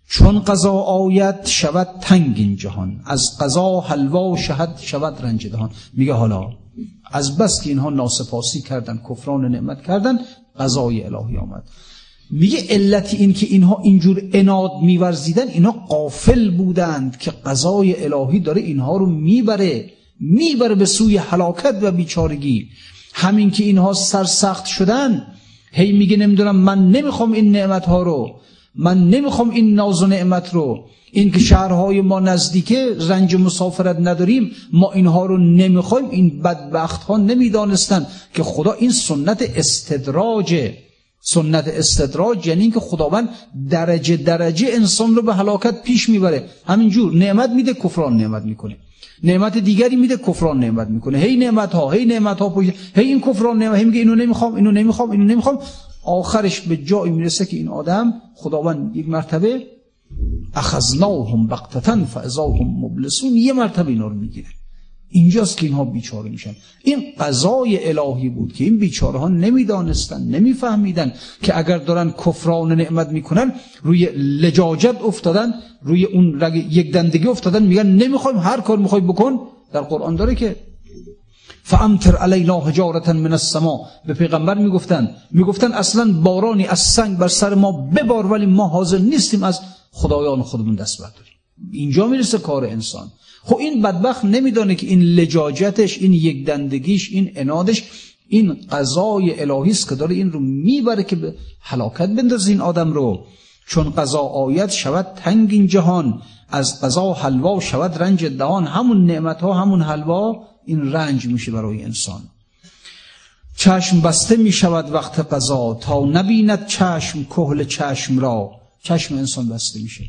چون قضا آید شود تنگ این جهان. از قضا حلوا و شهد شود رنج دهان. میگه حالا از بس که اینها ناسپاسی کردن کفران نعمت کردن قضای الهی آمد. میگه علت این که اینها اینجور اناد میورزیدن اینها قافل بودند که قضای الهی داره اینها رو می‌بره می‌بره به سوی حلاکت و بیچارگی. همین که اینها سرسخت شدن هی میگه نمی‌دونم من نمی‌خوام این نعمت ها رو. من نمی‌خوام این ناز و نعمت رو این که شهرهای ما نزدیکه رنج مسافرت نداریم ما اینها رو نمی‌خوایم این بدبخت ها نمی‌دانستن که خدا این سنت استدراجه سنت استدراج یعنی اینکه خداوند درجه درجه انسان رو به هلاکت پیش می‌بره. همینجور نعمت میده کفران نعمت می‌کنه. نعمت دیگری میده کفران نعمت می‌کنه. هی نعمت ها هی نعمت ها پوش هی این کفران نعمت هی میگه اینو نمی‌خوام اینو نمی‌خوام اینو نمی‌خوام. آخرش به جایی می‌رسه که این آدم خداوند یک مرتبه اخذناهم بقتتا فاذا هم مبلسون یه مرتبه اینا رو می‌گیره. اینجاست که اینها بیچاره میشن. این قضای الهی بود که این بیچاره ها نمی‌دانستن نمیفهمیدن که اگر دارن کفران نعمت می‌کنن روی لجاجت افتادن روی اون رگ یک دندگی افتادن میگن نمی‌خوایم هر کار می‌خوای بکن. در قرآن داره که فامتر علینا حجارتا من السما به پیغمبر می‌گفتن می‌گفتن اصلا بارانی از سنگ بر سر ما ببار ولی ما حاضر نیستیم از خدایان خودمون دست برداریم. اینجا می‌رسه کار انسان. خب این بدبخت نمیدانه که این لجاجتش این یک دندگیش این انادش این قضای الهی است که داره این رو می‌بره که به هلاکت بندازه این آدم رو. چون قضا آیت شود تنگ این جهان از قضا حلوا شود رنج دهان. همون نعمت ها همون حلوا این رنج میشه برای انسان. چشم بسته می شود وقت قضا تا نبیند چشم کهل چشم را. چشم انسان بسته میشه.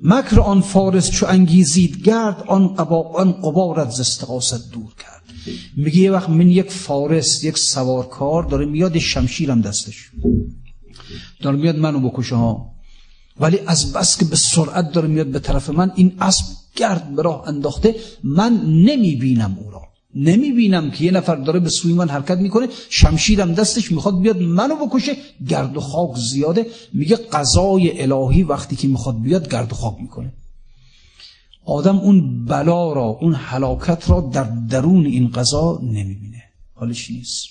مکر آن فارس چو انگیزید گرد آن قبا آن قبارت ز استقاست دور کرد. میگه یه وقت من یک فارس یک سوارکار داره میاد شمشیرم دستش. داره میاد منو بکشه ها. ولی از بس که به سرعت داره میاد به طرف من این اسب گرد به راه انداخته من نمی‌بینم او را. نمی‌بینم که یه نفر داره به سوی من حرکت می‌کنه شمشیرم دستش می‌خواد بیاد منو بکشه گرد و خاک زیاده. میگه قضای الهی وقتی که می‌خواد بیاد گرد و خاک می‌کنه. آدم اون بلا را اون حلاکت را در درون این قضا نمی‌بینه. حالش نیست؟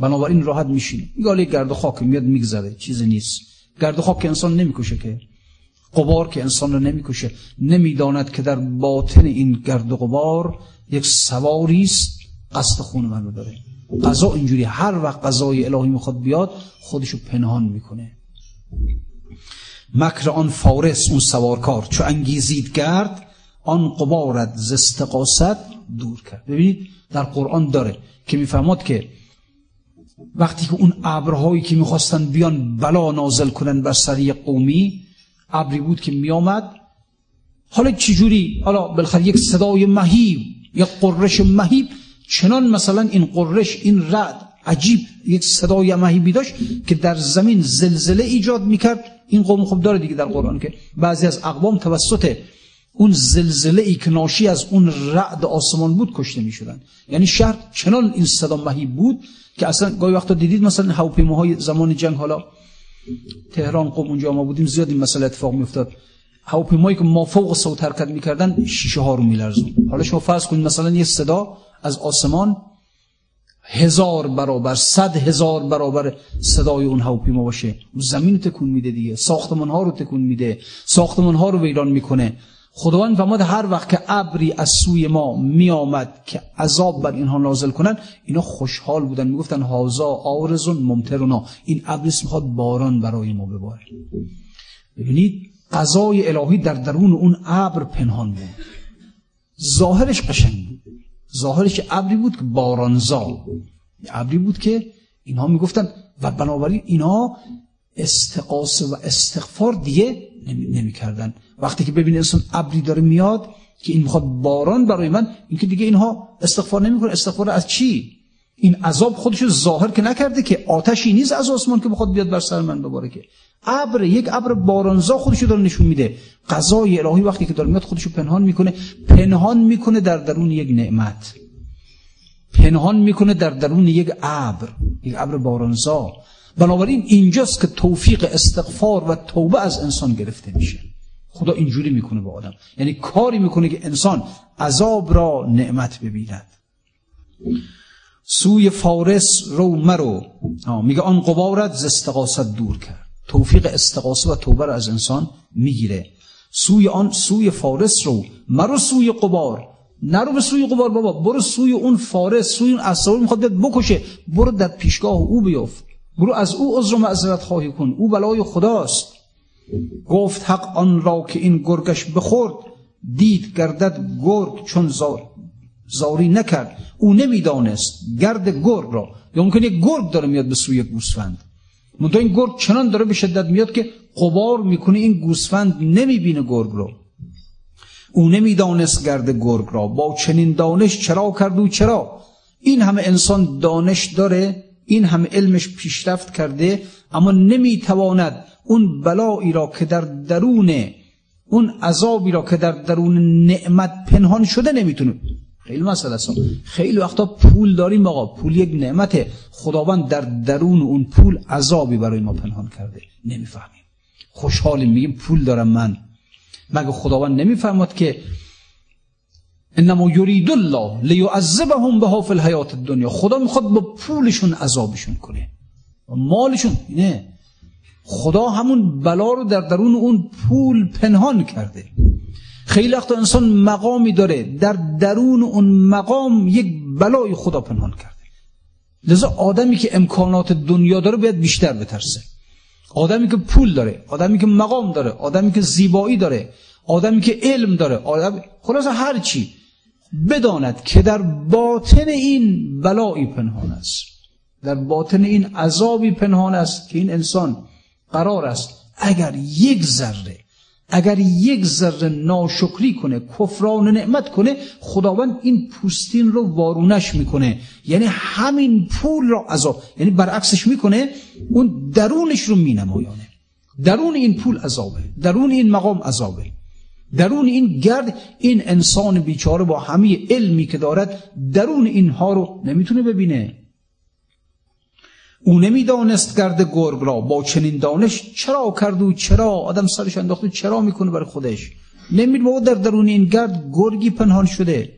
بنابراین راحت میشینه. میگه گرد و خاک میاد میگذره. چیزی نیست. گرد و خاک که انسان نمی‌کشه که. قبار که انسان رو نمی‌کشه نمی‌داند که در باطن این گرد و قبار یک سواری است قصد خون منو داره. قضا اینجوری هر وقت قضای الهی می‌خواد بیاد خودشو پنهان می‌کنه. مکر آن فارس اون سوارکار چو انگیزید گرد آن قبارت ز استقاست دور کرد. ببینید در قرآن داره که می‌فهمد که وقتی که اون ابرهایی که می‌خواستن بیان بلا نازل کنن بر سری قومی ابری بود که میآمد. حالا چجوری؟ حالا بالاخره یک صدای مهیب یک قررش مهیب. چنان مثلا این قررش این رعد عجیب یک صدای مهیبی داشت که در زمین زلزله ایجاد می‌کرد. این قوم خوب داره دیگه در قرآن که بعضی از اقوام توسط اون زلزله ای که ناشی از اون رعد آسمان بود کشته می‌شدن یعنی شهر چنان این صدا مهیب بود که اصلا گاهی وقتا دیدید مثلا هواپیماهای زمان جنگ حالا تهران قوم اونجا ما بودیم زیاد این مسئله اتفاق میافتاد. هواپیمایی که ما فوق صوت حرکت می‌کردن شیشه ها رو میلرزون. حالا شما فرض کنید مثلا یه صدا از آسمان هزار برابر صد هزار برابر صدای اون هواپیما باشه. زمین تکون میده دیگه ساختمان ها رو تکون میده ساختمان ها رو ویران می‌کنه. خداوند فرمود هر وقت که ابری از سوی ما میآمد که عذاب بر اینها نازل کنن اینا خوشحال بودن. می‌گفتن هازا آرزون ممترنا این ابریس می‌خواد باران برای ما بباره. ببینید قضای الهی در درون اون ابر پنهان بود. ظاهرش قشنگ بود. ظاهرش ابری بود که بارانزا ابری بود که اینها می‌گفتن و بنابراین اینها استقاسه و استغفار دیگه نمی‌کردن. وقتی که ببین انسان ابری داره میاد که این می‌خواد باران برای من اینکه دیگه اینها استغفار نمی‌کنه. استغفار از چی؟ این عذاب خودشو ظاهر که نکرده که آتشی نیست از آسمان که بخواد بیاد بر سر من بباره که ابر یک ابر بارانزا خودشو داره نشون میده. قضای الهی وقتی که داره میاد خودشو پنهان می‌کنه. پنهان می‌کنه در درون یک نعمت. پنهان می‌کنه در درون یک ابر. یک ابر بارانزا. بنابراین اینجاست که توفیق استغفار و توبه از انسان گرفته میشه. خدا اینجوری می‌کنه با آدم. یعنی کاری می‌کنه که انسان عذاب را نعمت ببیند. سوی فارس رو مرو. میگه آن قبارت ز استقاست دور کرد. توفیق استقاسه و توبه را از انسان می‌گیره. سوی آن سوی فارس رو مرو سوی قبار. نرو به سوی قبار بابا برو سوی اون فارس سوی اون اصحاب می‌خواد بکشه. برو در پیشگاه او بیفت. برو از او عذر و معذرت خواهی کن. او بلای خداست. گفت حق آن را که این گرگش بخورد. دید گردد گرگ چون زار زاری نکرد. او نمی‌دانست گرد گرگ را. یا ممکن یک گرگ داره میاد به سوی گوسفند. منتها این گرگ چنان داره به شدت میاد که قبار می‌کنه این گوسفند نمی‌بینه گرگ رو او نمی‌دانست گرد گرگ را. با چنین دانش چرا کرد و چرا؟ این همه انسان دانش داره این همه علمش پیشرفت کرده اما نمی‌تواند اون بلایی را که در درون اون عذابی را که در درون نعمت پنهان شده نمی‌تونه. خیلی مسئله است. خیلی وقتا پول داریم آقا. پول یک نعمته. خداوند در درون اون پول عذابی برای ما پنهان کرده. نمی‌فهمیم. خوشحالیم. میگیم پول دارم من. مگه خداوند نمی‌فهمد که انما یرید الله لیعذبهم بها فی الحیات الدنیا. خدا می‌خواد با پولشون عذابشون کنه. مالشون. نه. خدا همون بلا رو در درون اون پول پنهان کرده. خیلی وقتا انسان مقامی داره. در درون اون مقام یک بلای خدا پنهان کرده. لذا آدمی که امکانات دنیا داره باید بیشتر بترسه. آدمی که پول داره آدمی که مقام داره آدمی که زیبایی داره آدمی که علم داره آدم خلاص هر چی. بداند که در باطن این بلایی پنهان است. در باطن این عذابی پنهان است که این انسان قرار است اگر یک ذره اگر یک ذره ناشکری کنه کفران نعمت کنه خداوند این پوستین رو وارونش می‌کنه. یعنی همین پول را عذاب یعنی برعکسش می‌کنه اون درونش رو مینمایانه. درون این پول عذابه درون این مقام عذابه. درون این گرد این انسان بیچاره با همه علمی که دارد درون اینها رو نمی‌تونه ببینه. او نمی‌دانست گرد گرگ را با چنین دانش چرا کرد و چرا آدم سرش انداخت و چرا می‌کنه برای خودش. نمید در درون این گرد گرگی پنهان شده.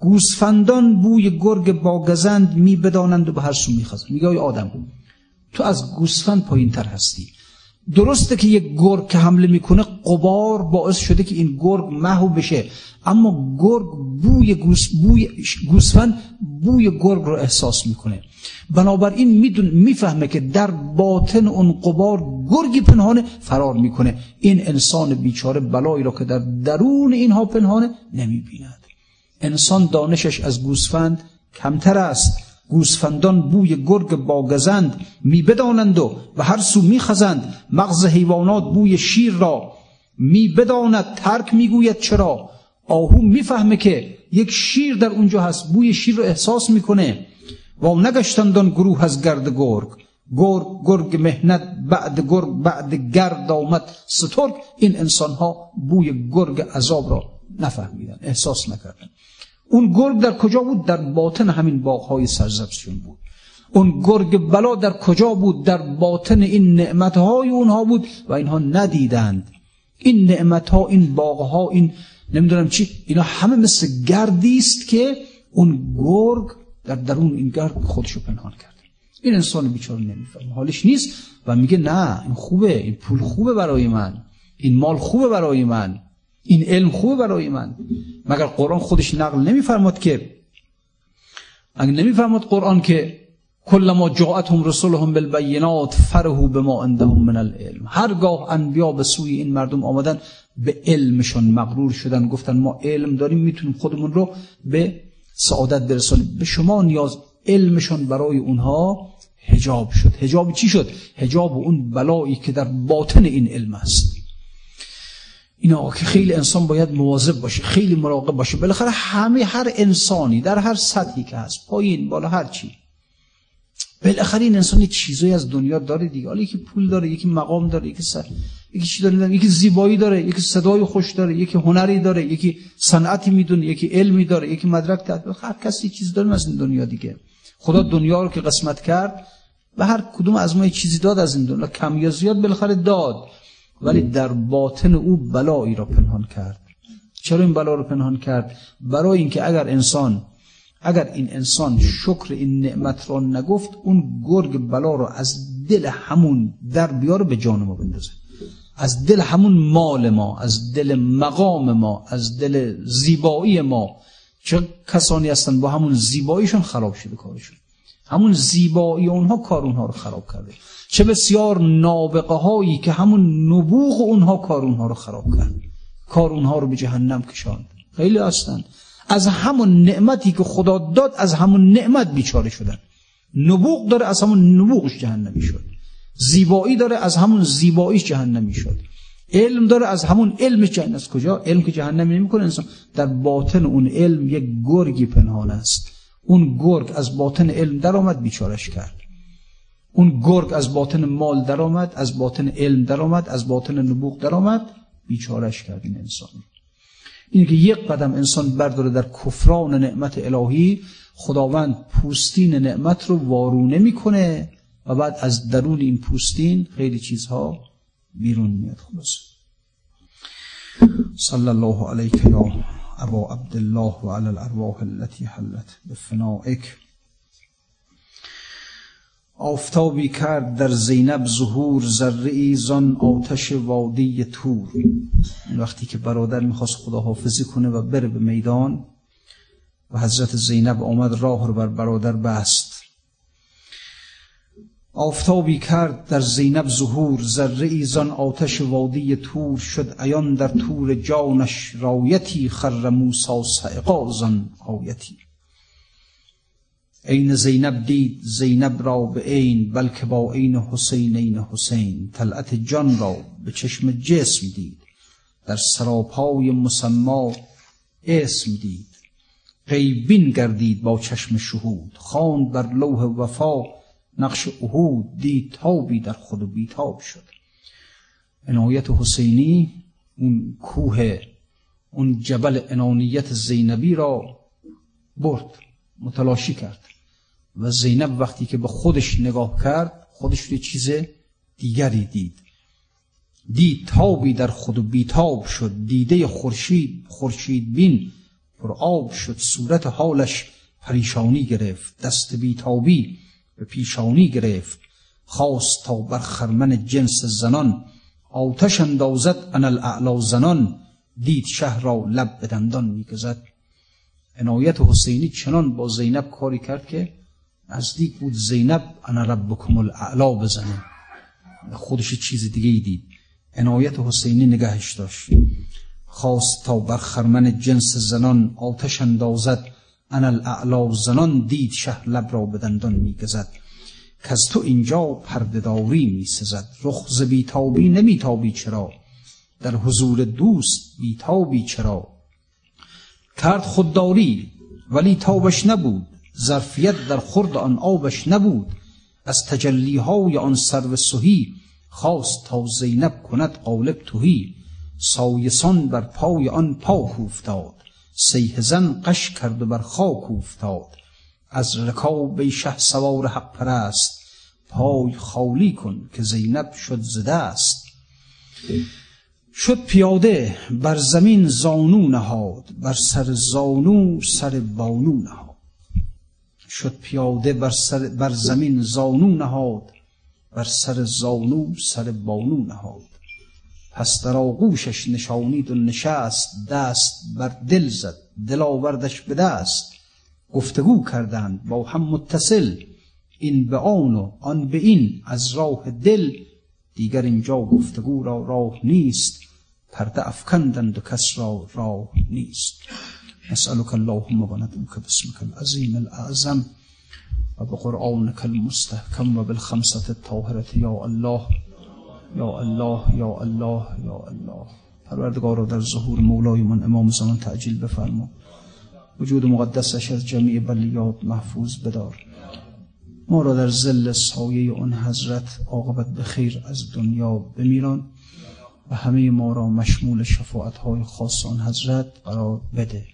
گوسفندان بوی گرگ با گزند می بدانند و به هر سو میخزند. میگه آدم تو از گوسفند پایین تر هستی. درسته که یک گرگ که حمله می‌کنه قبار باعث شده که این گرگ محو بشه. اما گرگ بوی گوس بوی گوسفند بوی گرگ رو احساس می‌کنه. بنابراین میدون می‌فهمه که در باطن اون قبار گرگی پنهانه فرار می‌کنه. این انسان بیچاره بلایی را که در درون اینها پنهانه نمی‌بیند. انسان دانشش از گوسفند کمتر است. گوسفندان بوی گرگ باگزند می بدانند و به هر سو می خزند. مغز حیوانات بوی شیر را می بداند. ترک می گوید چرا. آهو می‌فهمه که یک شیر در اونجا هست. بوی شیر رو احساس می‌کنه و نگشتندان گروه از گرد گرگ. گرگ گرگ مهنت بعد گرگ بعد گرد آمد. سترگ این انسان ها بوی گرگ عذاب را نفهمیدن احساس نکردن اون گرگ در کجا بود؟ در باطن همین باغهای سرزبسشون بود. اون گرگ بلا در کجا بود؟ در باطن این نعمتهای اونها بود و اینها ندیدند. این نعمتها این باغها این نمی‌دونم چی اینا همه مثل گردی است که اون گرگ در درون این گرد خودشو پنهان کرده این انسان بیچاره نمی‌فهمه. حالش نیست و میگه نه این خوبه این پول خوبه برای من. این مال خوبه برای من. این علم خوبه برای من. مگر قرآن خودش نقل نمیفرماد که اگر نمیفرماد قرآن که کل ما جاءتهم رسولهم بالبینات فرهو به ما عندهم من العلم. هرگاه انبیا به سوی این مردم آمدن به علمشون مغرور شدن. گفتن ما علم داریم می‌تونیم خودمون رو به سعادت برسونیم به شما نیاز علمشون برای اونها هجاب شد. هجاب چی شد؟ هجاب اون بلایی که در باطن این علم است. اینا که خیلی انسان باید مواظب باشه خیلی مراقب باشه. بالاخره همه هر انسانی در هر سطحی که هست پایین بالا هر چی. بالاخره این انسان چیزایی از دنیا داره دیگه. حالا یکی پول داره یکی مقام داره یکی سر یکی چی داره یکی زیبایی داره یکی صدای خوش داره یکی هنری داره یکی صنعتی می‌دونه یکی علمی داره یکی مدرک داره هر کسی چیز داره از این دنیا دیگه. خدا دنیا رو که قسمت کرد و هر کدوم از ما چیزی داد از این دنیا. کم یا زیاد بالاخره داد. ولی در باطن او بلایی را پنهان کرد. چرا این بلا رو پنهان کرد؟ برای اینکه اگر انسان اگر این انسان شکر این نعمت را نگفت اون گرگ بلا رو از دل همون در بیاره به جان ما بندازه. از دل همون مال ما از دل مقام ما از دل زیبایی ما. چه کسانی هستن با همون زیباییشون خراب شده کارشون. همون زیبایی اونها کار اونها رو خراب کرده. چه بسیار نابقه هایی که همون نبوغ اونها کار اونها رو خراب کرد. کار اونها رو به جهنم کشاند. خیلی هستن. از همون نعمتی که خدا داد از همون نعمت بیچاره شدن. نبوغ داره از همون نبوغش جهنمی شد. زیبایی داره از همون زیباییش جهنمی شد. علم داره از همون علم جهنم. از کجا؟ علم که جهنمی نمی‌کنه انسان. در باطن اون علم یک گرگی پنهان است. اون گرگ از باطن علم درآمد بیچارش کرد. اون گرگ از باطن مال درآمد از باطن علم درآمد از باطن نبوغ درآمد. بیچارش کرد این انسان اینه که یک قدم انسان برداره در کفران نعمت الهی خداوند پوستین نعمت رو وارونه می‌کنه و بعد از درون این پوستین خیلی چیزها بیرون میاد خلاص صلی الله علیک یا ابا عبدالله و علی الارواح التي حلت بفنائک. آفتابی کرد در زینب ظهور ذره زان آتش وادی تور. وقتی که برادر می‌خواست خداحافظی کنه و بره به میدان و حضرت زینب آمد راه رو بر برادر بست. آفتابی کرد در زینب ظهور ذره زان آتش وادی تور. شد عیان در تور جانش رایتی خر موسی سعقا زان آیتی. عین زینب دید زینب را به عین بلکه با عین حسین عین حسین. طلعت جان را به چشم جسم دید. در سراپای مسما اسم دید. غیبین گردید با چشم شهود. خواند بر لوح وفا. نقش اهود دید تابی در خود و بیتاب شد. عنایت حسینی اون کوه اون جبل انانیت زینبی را برد متلاشی کرد. و زینب وقتی که به خودش نگاه کرد خودش رو چیز دیگری دید. دید تابی در خود بیتاب شد. دیده خورشید خورشید بین. پر آب شد. صورت حالش پریشانی گرفت. دست بیتابی به پیشانی گرفت. خواست تا بر خرمن جنس زنان. آتش اندازد ان الاعلا زنان. دید شهر را لب به دندان میگزد. عنایت حسینی چنان با زینب کاری کرد که نزدیک بود زینب انا ربکم الاعلا بزنه. خودش چیز دیگه ای دید. عنایت حسینی نگهش داشت. خواست تا بر خرمن جنس زنان آتش اندازد. انا الاعلا زنان دید شه لب را به دندان میگزد که از تو اینجا پردهداری میسزد رخ ز بیتابی نمیتابی چرا؟ در حضور دوست بیتابی چرا؟ کرد خودداری ولی تابش نبود. ظرفیت در خورد آن آبش نبود. از تجلیهای آن سرو سهی خواست تا زینب کند قالب توهی سایسان بر پای آن پاک افتاد سیه زن قش کرد و بر خاک افتاد از رکاب شه سوار حق پرست. پای خالی کن که زینب شد زده است شد پیاده بر زمین زانو نهاد. بر سر زانو سر بانو نهاد. شد پیاده بر, سر بر زمین زانو نهاد بر سر زانو سر بانو نهاد. پس در آغوشش نشانید و نشست دست بر دل زد دل آوردش به دست. گفتگو کردند با هم متصل این به آن و آن به این از راه دل. دیگر اینجا گفتگو را راه نیست پرده افکندند و کس را راه نیست. نسألك اللهم و ندعوك باسمك العظیم الاعظم و بقرآنك المستحکم و بالخمسة الطاهرة یا الله یا الله یا الله یا الله. پروردگار را در ظهور مولای من امام زمان تعجیل بفرما. وجود مقدسش از جمعی بلیات محفوظ بدار. ما را در زل سایه اون حضرت عاقبت به خیر از دنیا بمیران و همه ما را مشمول شفاعت های خاص آن حضرت قرار بده.